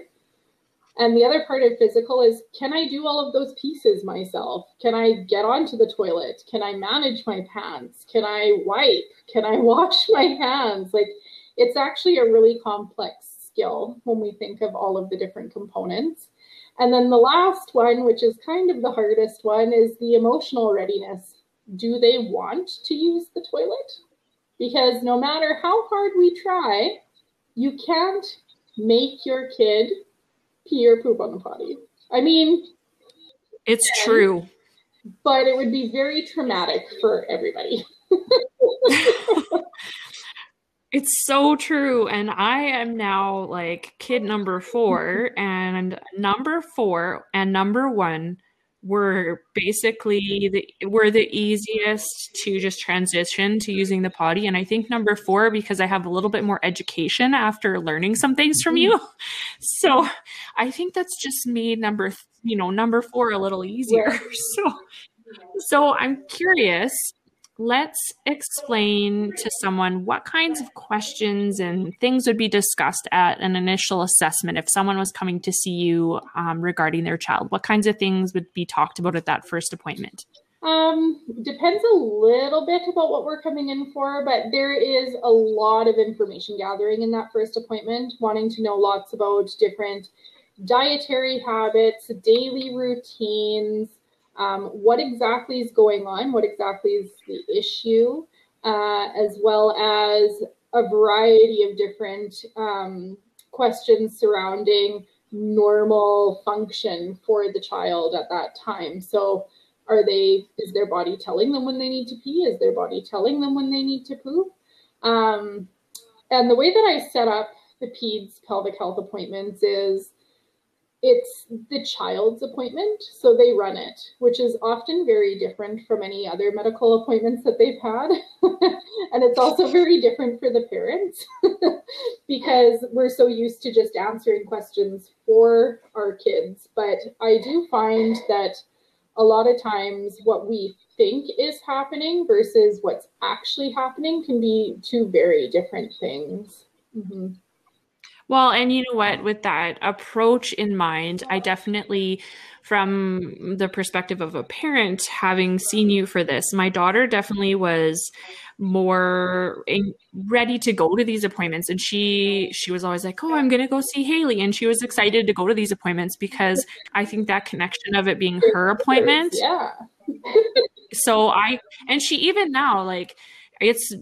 Speaker 2: And the other part of physical is can I do all of those pieces myself? Can I get onto the toilet? Can I manage my pants? Can I wipe? Can I wash my hands? Like it's actually a really complex skill when we think of all of the different components. And then the last one, which is kind of the hardest one, is the emotional readiness. Do they want to use the toilet? Because no matter how hard we try, you can't make your kid pee or poop on the potty. I mean,
Speaker 1: it's true.
Speaker 2: But it would be very traumatic for everybody.
Speaker 1: It's so true. And I am now like kid number four, and number four and number one were basically the were the easiest to just transition to using the potty. And I think number four, because I have a little bit more education after learning some things from mm-hmm. you. So I think that's just made number you know, number four a little easier. So so I'm curious let's explain to someone what kinds of questions and things would be discussed at an initial assessment if someone was coming to see you um, regarding their child. What kinds of things would be talked about at that first appointment?
Speaker 2: Um, depends a little bit about what we're coming in for, but there is a lot of information gathering in that first appointment, wanting to know lots about different dietary habits, daily routines, um, what exactly is going on, what exactly is the issue, uh, as well as a variety of different um, questions surrounding normal function for the child at that time. So, are they, is their body telling them when they need to pee? Is their body telling them when they need to poop? Um, and the way that I set up the PEDS pelvic health appointments is it's the child's appointment, so they run it, which is often very different from any other medical appointments that they've had. and it's also very different for the parents because we're so used to just answering questions for our kids. But I do find that a lot of times what we think is happening versus what's actually happening can be two very different things. Mm-hmm.
Speaker 1: Well, and you know what? With that approach in mind, I definitely, from the perspective of a parent, having seen you for this, my daughter definitely was more ready to go to these appointments. And she she was always like oh i'm going to go see Haylie. And she was excited to go to these appointments because i think that connection of it being her appointment
Speaker 2: yeah.
Speaker 1: So i and she even now like it's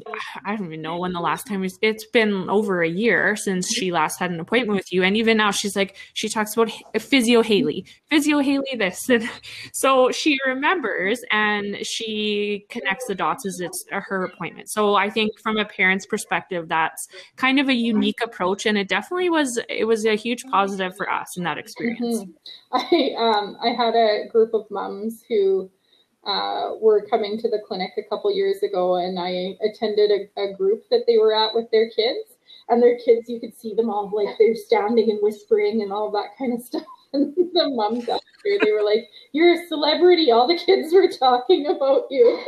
Speaker 1: I don't even know when the last time was, it's been over a year since she last had an appointment with you. And even now she's like, she talks about physio Haylie, physio Haylie this. And so she remembers and she connects the dots as it's her appointment. So I think from a parent's perspective, that's kind of a unique approach. And it definitely was, it was a huge positive for us in that experience.
Speaker 2: Mm-hmm. I, um, I had a group of moms who, uh, were coming to the clinic a couple years ago, and I attended a, a, group that they were at with their kids. And their kids, you could see them all like they're standing and whispering and all that kind of stuff. And the moms after they were like, "You're a celebrity. All the kids were talking about you."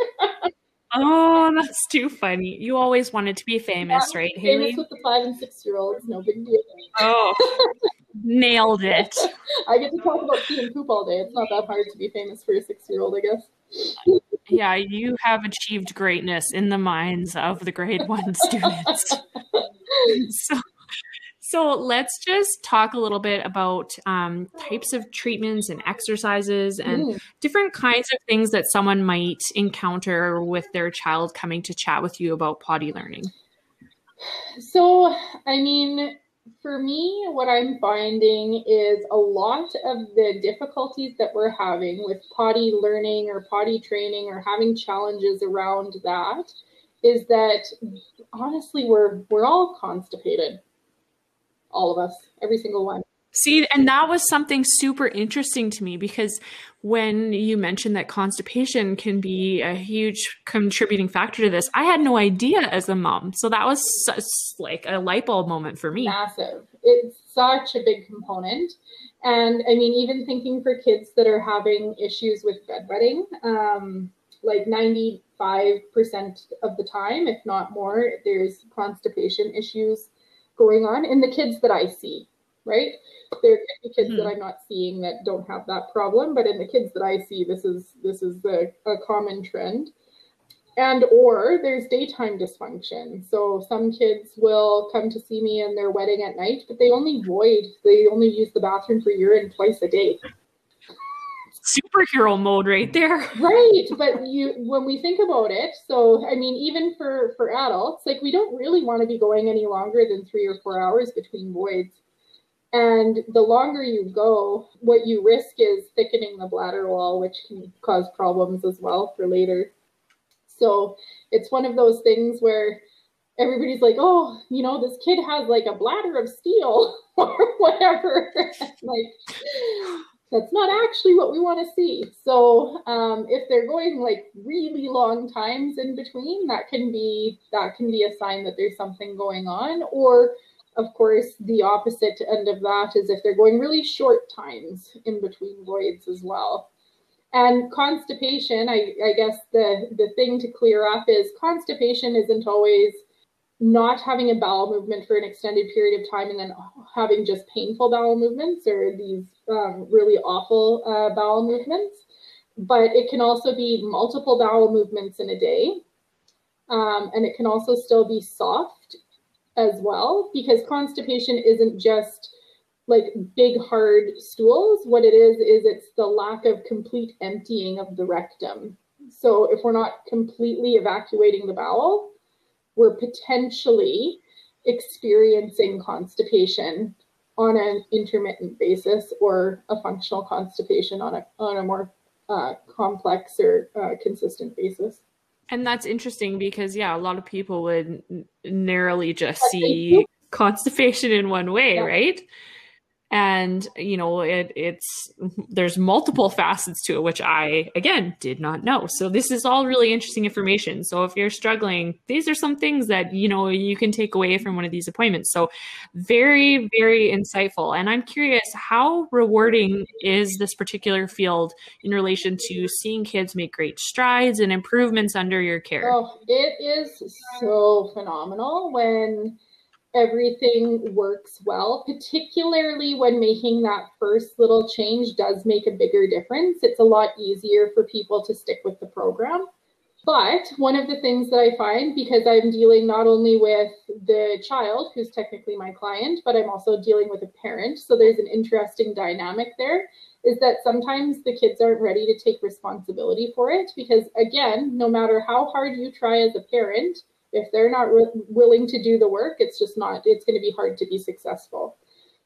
Speaker 1: oh, that's too funny. You always wanted to be famous, yeah, right,
Speaker 2: Haylie? Famous with the five and six year olds. No big deal.
Speaker 1: Oh. Nailed it.
Speaker 2: I get to talk about pee and poop all day. It's not that hard to be famous for a six year old, I guess
Speaker 1: yeah, you have achieved greatness in the minds of the grade one students. so, so let's just talk a little bit about um, types of treatments and exercises and mm. different kinds of things that someone might encounter with their child coming to chat with you about potty learning.
Speaker 2: So, I mean, for me, what I'm finding is a lot of the difficulties that we're having with potty learning or potty training or having challenges around that is that honestly we're we're all constipated. All of us, every single one.
Speaker 1: See, and that was something super interesting to me because when you mentioned that constipation can be a huge contributing factor to this, I had no idea as a mom. So that was like a light bulb moment for me.
Speaker 2: Massive. It's such a big component. And I mean, even thinking for kids that are having issues with bedwetting, um, like 95% of the time, if not more, there's constipation issues going on in the kids that I see right? There could be kids hmm. that I'm not seeing that don't have that problem, but in the kids that I see, this is this is a, a common trend. And or there's daytime dysfunction. So some kids will come to see me and they're wetting at night, but they only void, they only use the bathroom for urine twice a day
Speaker 1: superhero mode right there.
Speaker 2: Right, but you when we think about it, so I mean even for for adults, like we don't really want to be going any longer than 3 or 4 hours between voids. And the longer you go, what you risk is thickening the bladder wall, which can cause problems as well for later. So it's one of those things where everybody's like, oh, you know, this kid has like a bladder of steel or whatever. like, that's not actually what we want to see. So um, if they're going like really long times in between, that can be that can be a sign that there's something going on. Or of course, the opposite end of that is if they're going really short times in between voids as well. And constipation, I, I guess the, the thing to clear up is constipation isn't always not having a bowel movement for an extended period of time and then having just painful bowel movements or these um, really awful uh, bowel movements. But it can also be multiple bowel movements in a day. Um, and it can also still be soft as well because constipation isn't just like big hard stools. What it is is it's the lack of complete emptying of the rectum. So if we're not completely evacuating the bowel we're potentially experiencing constipation on an intermittent basis or a functional constipation on a on a more uh, complex or uh, consistent basis
Speaker 1: and that's interesting because yeah, a lot of people would narrowly just see constipation in one way, yeah. right? And you know it, it's there's multiple facets to it which i again did not know. So this is all really interesting information. So if you're struggling these are some things that you know you can take away from one of these appointments. So very very insightful. And i'm curious how rewarding is this particular field in relation to seeing kids make great strides and improvements under your care?
Speaker 2: Oh it is so phenomenal when everything works well, particularly when making that first little change does make a bigger difference. It's a lot easier for people to stick with the program. But one of the things that I find, because I'm dealing not only with the child, who's technically my client, but I'm also dealing with a parent, so there's an interesting dynamic there, is that sometimes the kids aren't ready to take responsibility for it. Because again, no matter how hard you try as a parent, if they're not willing to do the work, it's just not, it's going to be hard to be successful.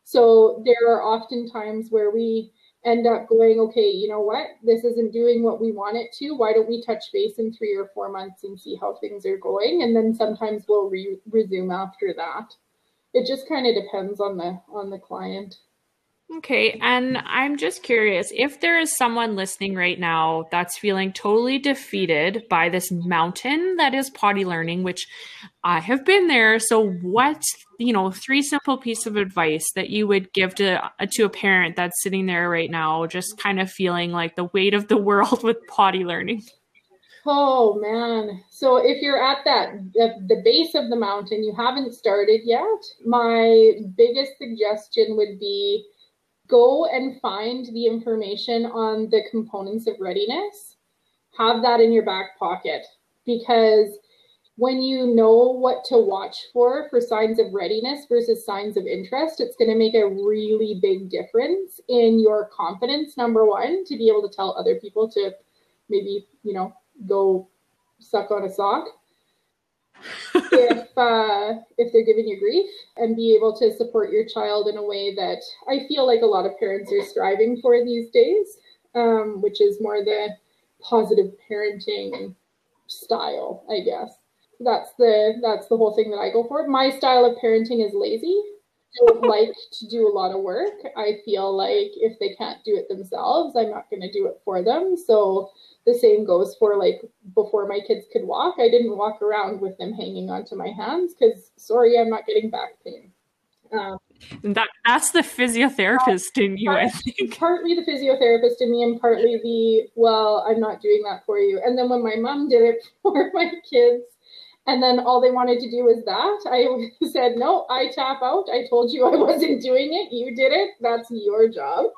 Speaker 2: So there are often times where we end up going, okay, you know what, this isn't doing what we want it to. Why don't we touch base in three or four months and see how things are going? And then sometimes we'll re- resume after that. It just kind of depends on the on the client.
Speaker 1: Okay, and I'm just curious if there is someone listening right now that's feeling totally defeated by this mountain that is potty learning, which I have been there. So, what you know, three simple piece of advice that you would give to a to a parent that's sitting there right now, just kind of feeling like the weight of the world with potty learning?
Speaker 2: Oh man. So if you're at that the, the base of the mountain, you haven't started yet, my biggest suggestion would be go and find the information on the components of readiness. Have that in your back pocket because when you know what to watch for for signs of readiness versus signs of interest, it's going to make a really big difference in your confidence, number one, to be able to tell other people to maybe, you know, go suck on a sock if uh, if they're giving you grief and be able to support your child in a way that I feel like a lot of parents are striving for these days, um, which is more the positive parenting style, I guess. That's the that's the whole thing that I go for. My style of parenting is lazy. Don't like to do a lot of work. I feel like if they can't do it themselves, I'm not going to do it for them. So the same goes for like before my kids could walk. I didn't walk around with them hanging onto my hands because sorry, I'm not getting back pain.
Speaker 1: Um, that that's the physiotherapist in you, I think.
Speaker 2: Partly the physiotherapist in me, and partly the well, I'm not doing that for you. And then when my mom did it for my kids, and then all they wanted to do was that, I said, no, I tap out. I told you I wasn't doing it. You did it. That's your job.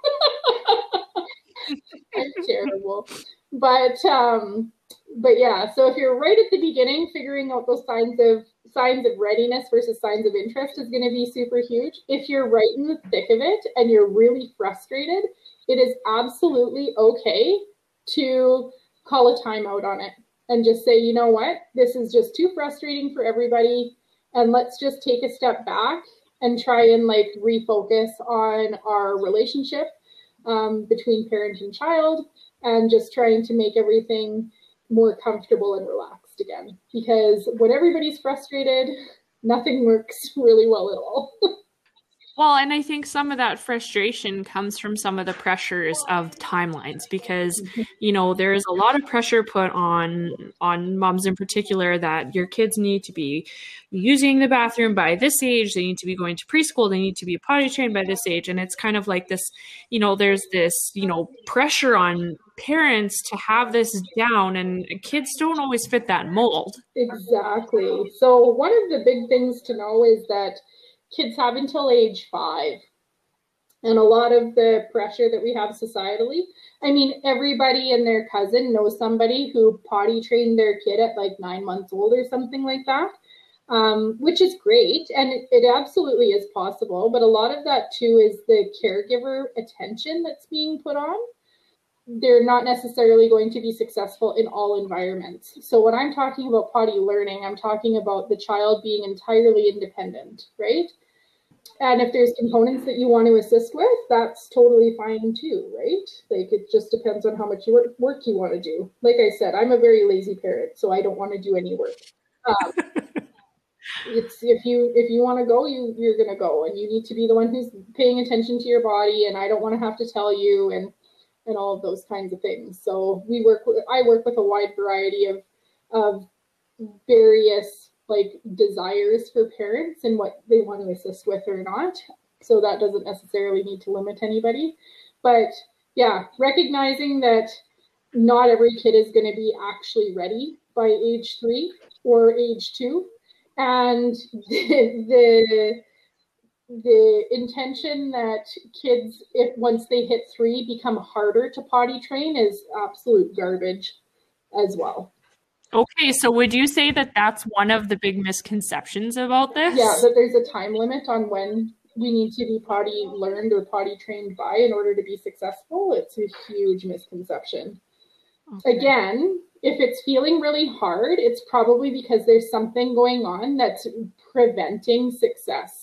Speaker 2: Terrible but um, but yeah, so if you're right at the beginning, figuring out those signs of signs of readiness versus signs of interest is going to be super huge. If you're right in the thick of it and you're really frustrated, it is absolutely okay to call a timeout on it and just say, you know what, this is just too frustrating for everybody, and let's just take a step back and try and like refocus on our relationship um, between parent and child and just trying to make everything more comfortable and relaxed again. Because when everybody's frustrated, nothing works really well at all.
Speaker 1: Well, and I think some of that frustration comes from some of the pressures of timelines because mm-hmm. you know there is a lot of pressure put on on moms in particular that your kids need to be using the bathroom by this age, they need to be going to preschool, they need to be potty trained by this age and it's kind of like this, you know, there's this, you know, pressure on parents to have this down and kids don't always fit that mold.
Speaker 2: Exactly. So one of the big things to know is that kids have until age five. And a lot of the pressure that we have societally, I mean, everybody and their cousin knows somebody who potty trained their kid at like nine months old or something like that, um, which is great. And it, it absolutely is possible. But a lot of that too is the caregiver attention that's being put on they're not necessarily going to be successful in all environments. So when I'm talking about potty learning, I'm talking about the child being entirely independent, right? And if there's components that you want to assist with, that's totally fine too, right? Like it just depends on how much you work, work you want to do. Like I said, I'm a very lazy parent, so I don't want to do any work. Um, it's if you if you want to go, you you're gonna go, and you need to be the one who's paying attention to your body. And I don't want to have to tell you and and all of those kinds of things. So we work I work with a wide variety of of various like desires for parents and what they want to assist with or not. So that doesn't necessarily need to limit anybody. But yeah, recognizing that not every kid is going to be actually ready by age three or age two. And the, the the intention that kids if once they hit three become harder to potty train is absolute garbage as well
Speaker 1: Okay, so would you say that that's one of the big misconceptions about this?
Speaker 2: Yeah, that there's a time limit on when we need to be potty learned or potty trained by in order to be successful. It's a huge misconception. Okay. Again, if it's feeling really hard, it's probably because there's something going on that's preventing success.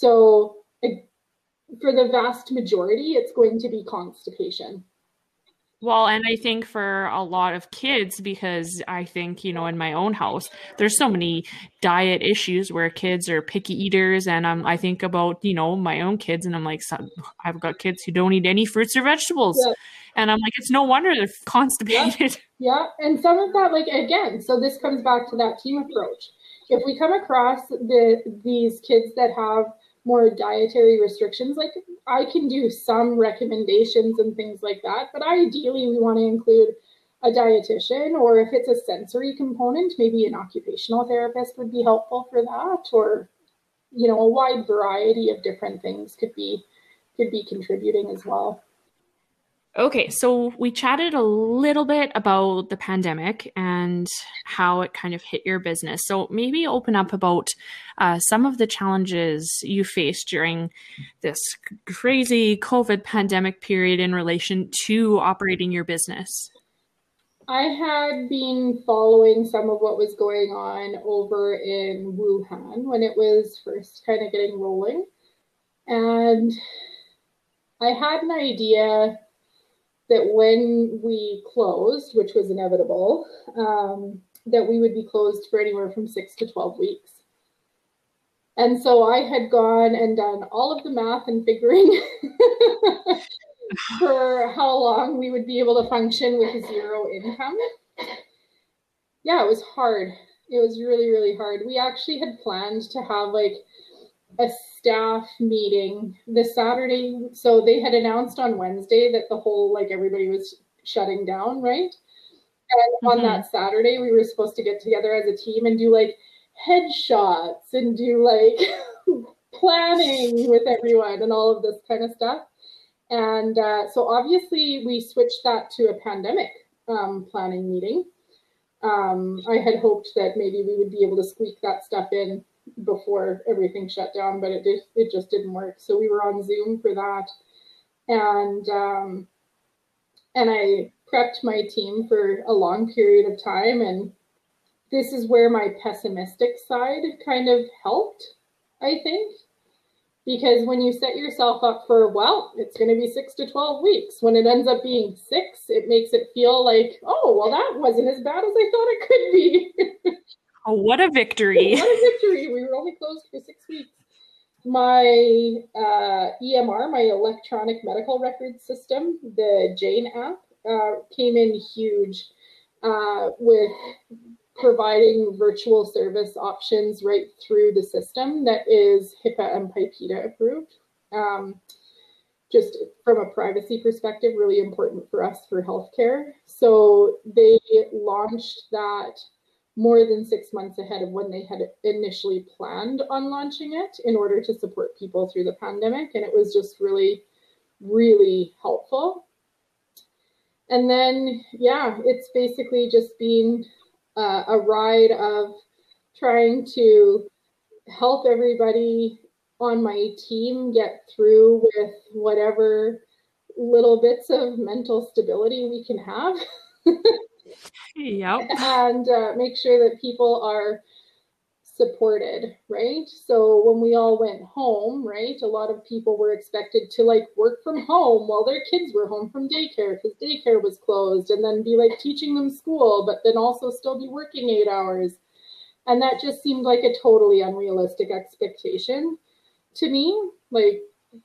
Speaker 2: So, for the vast majority, it's going to be constipation.
Speaker 1: Well, and I think for a lot of kids, because I think, you know, in my own house, there's so many diet issues where kids are picky eaters. And um, I think about, you know, my own kids, and I'm like, I've got kids who don't eat any fruits or vegetables. Yeah. And I'm like, it's no wonder they're constipated.
Speaker 2: Yeah. yeah. And some of that, like, again, so this comes back to that team approach. If we come across the these kids that have more dietary restrictions, like I can do some recommendations and things like that, but ideally we want to include a dietitian or if it's a sensory component, maybe an occupational therapist would be helpful for that or you know, a wide variety of different things could be could be contributing as well.
Speaker 1: Okay, so we chatted a little bit about the pandemic and how it kind of hit your business. So maybe open up about uh, some of the challenges you faced during this crazy COVID pandemic period in relation to operating your business.
Speaker 2: I had been following some of what was going on over in Wuhan when it was first kind of getting rolling. And I had an idea that when we closed, which was inevitable, um, that we would be closed for anywhere from six to 12 weeks. And so I had gone and done all of the math and figuring for how long we would be able to function with zero income. Yeah, it was hard. It was really, really hard. We actually had planned to have like a staff meeting the Saturday. So they had announced on Wednesday that the whole, like everybody was shutting down, right? And mm-hmm. on that Saturday, we were supposed to get together as a team and do like headshots and do like planning with everyone and all of this kind of stuff. And uh, so obviously, we switched that to a pandemic um, planning meeting. Um, I had hoped that maybe we would be able to squeak that stuff in before everything shut down, but it did, it just didn't work. So we were on Zoom for that, and um, and I prepped my team for a long period of time, and this is where my pessimistic side kind of helped, I think. Because when you set yourself up for, well, it's going to be six to 12 weeks, when it ends up being six, it makes it feel like, oh, well, that wasn't as bad as I thought it could be.
Speaker 1: Oh, what a victory!
Speaker 2: what a victory! We were only closed for six weeks. My uh, EMR, my electronic medical record system, the Jane app, uh, came in huge uh, with providing virtual service options right through the system that is HIPAA and PIPEDA approved. Um, just from a privacy perspective, really important for us for healthcare. So they launched that more than six months ahead of when they had initially planned on launching it in order to support people through the pandemic. And it was just really, really helpful. And then, yeah, it's basically just been uh, a ride of trying to help everybody on my team get through with whatever little bits of mental stability we can have.
Speaker 1: Yep.
Speaker 2: And uh, make sure that people are supported, right? So when we all went home, right, a lot of people were expected to like work from home while their kids were home from daycare because daycare was closed and then be like teaching them school, but then also still be working eight hours. And that just seemed like a totally unrealistic expectation to me. Like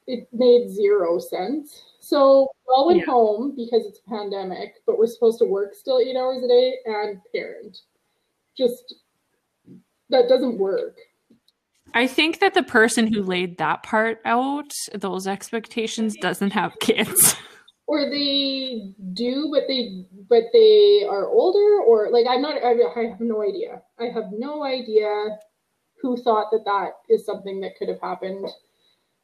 Speaker 2: it made zero sense. So we all went yeah. home because it's a pandemic, but we're supposed to work still eight hours a day and parent. Just that doesn't work.
Speaker 1: I think that the person who laid that part out, those expectations, doesn't have kids.
Speaker 2: Or they do, but they but they are older, or like I'm not. I, I have no idea. I have no idea who thought that that is something that could have happened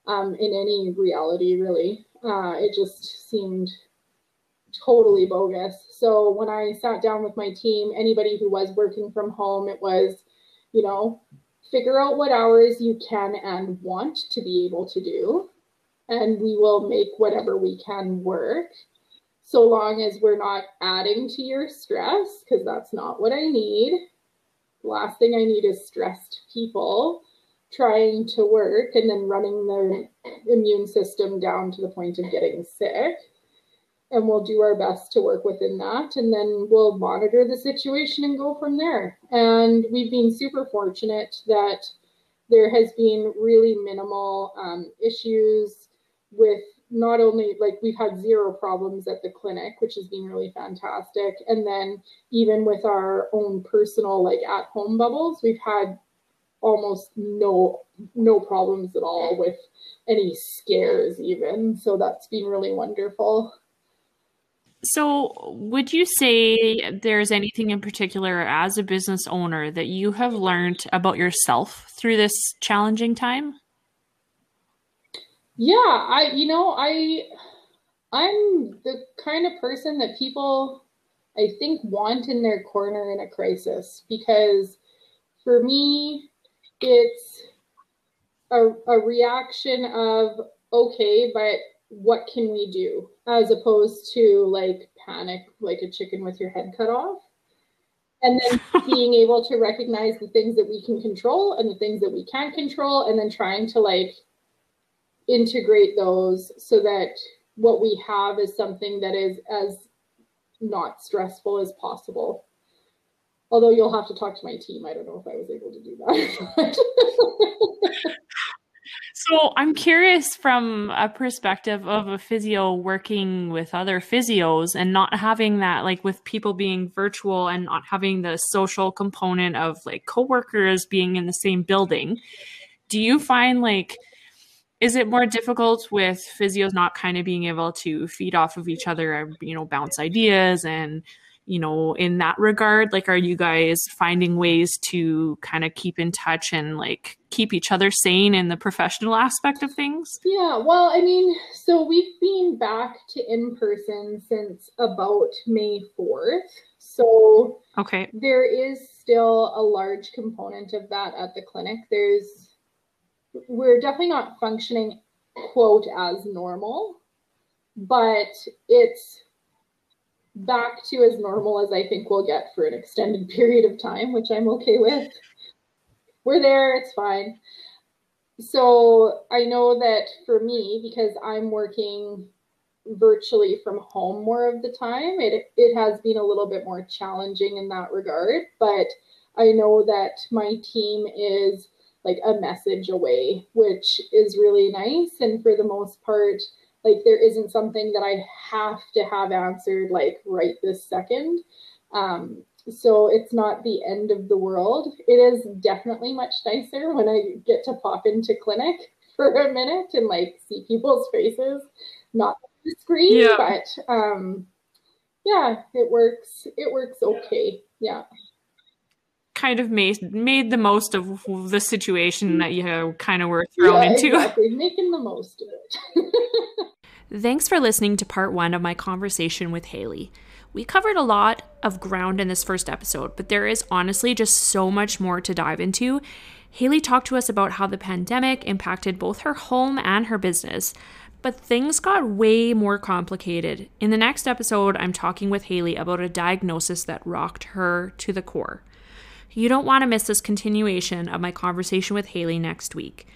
Speaker 2: um, in any reality, really. Uh, it just seemed totally bogus. So when I sat down with my team, anybody who was working from home, it was, you know, figure out what hours you can and want to be able to do, and we will make whatever we can work. So long as we're not adding to your stress, because that's not what I need. last thing I need is stressed people trying to work and then running their immune system down to the point of getting sick. And we'll do our best to work within that and then we'll monitor the situation and go from there. And we've been super fortunate that there has been really minimal um, issues with not only like we've had zero problems at the clinic which has been really fantastic and then even with our own personal like at home bubbles we've had almost no no problems at all with any scares even so that's been really wonderful
Speaker 1: so, would you say there's anything in particular as a business owner that you have learned about yourself through this challenging time?
Speaker 2: Yeah, I you know, I I'm the kind of person that people I think want in their corner in a crisis because for me it's a, a reaction of okay, but what can we do? As opposed to like panic like a chicken with your head cut off. And then being able to recognize the things that we can control and the things that we can't control and then trying to like integrate those so that what we have is something that is as not stressful as possible although you'll have to talk to my team i don't know if i was able to do that
Speaker 1: So I'm curious from a perspective of a physio working with other physios and not having that like with people being virtual and not having the social component of like coworkers being in the same building. Do you find like is it more difficult with physios not kind of being able to feed off of each other and you know bounce ideas and you know, in that regard? Like, are you guys finding ways to kind of keep in touch and like keep each other sane in the professional aspect of things?
Speaker 2: Yeah, well, I mean, so we've been back to in person since about May 4th. So,
Speaker 1: okay,
Speaker 2: there is still a large component of that at the clinic. There's, we're definitely not functioning, quote, as normal, but it's back to as normal as I think we'll get for an extended period of time, which I'm okay with. We're there, it's fine. So I know that for me, because I'm working virtually from home more of the time, it it has been a little bit more challenging in that regard. But I know that my team is like a message away, which is really nice. And for the most part, like there isn't something that I have to have answered like right this second. Um, so it's not the end of the world. It is definitely much nicer when I get to pop into clinic for a minute and like see people's faces, not the screen, yeah. but um, yeah, it works. It works okay. Yeah
Speaker 1: kind of made made the most of the situation that you kind of were thrown yeah, into.
Speaker 2: Exactly, making the most of it.
Speaker 1: Thanks for listening to part one of my conversation with Haylie. We covered a lot of ground in this first episode, but there is honestly just so much more to dive into. Haylie talked to us about how the pandemic impacted both her home and her business, but things got way more complicated. In the next episode, I'm talking with Haylie about a diagnosis that rocked her to the core. You don't want to miss this continuation of my conversation with Haylie next week.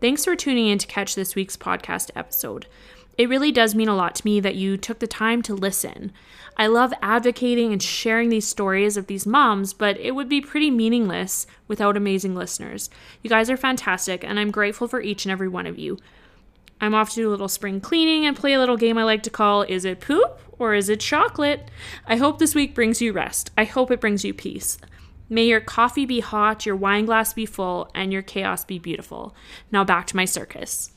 Speaker 1: Thanks for tuning in to catch this week's podcast episode. It really does mean a lot to me that you took the time to listen. I love advocating and sharing these stories of these moms, but it would be pretty meaningless without amazing listeners. You guys are fantastic, and I'm grateful for each and every one of you. I'm off to do a little spring cleaning and play a little game I like to call Is It Poop or Is It Chocolate? I hope this week brings you rest. I hope it brings you peace. May your coffee be hot, your wine glass be full, and your chaos be beautiful. Now back to my circus.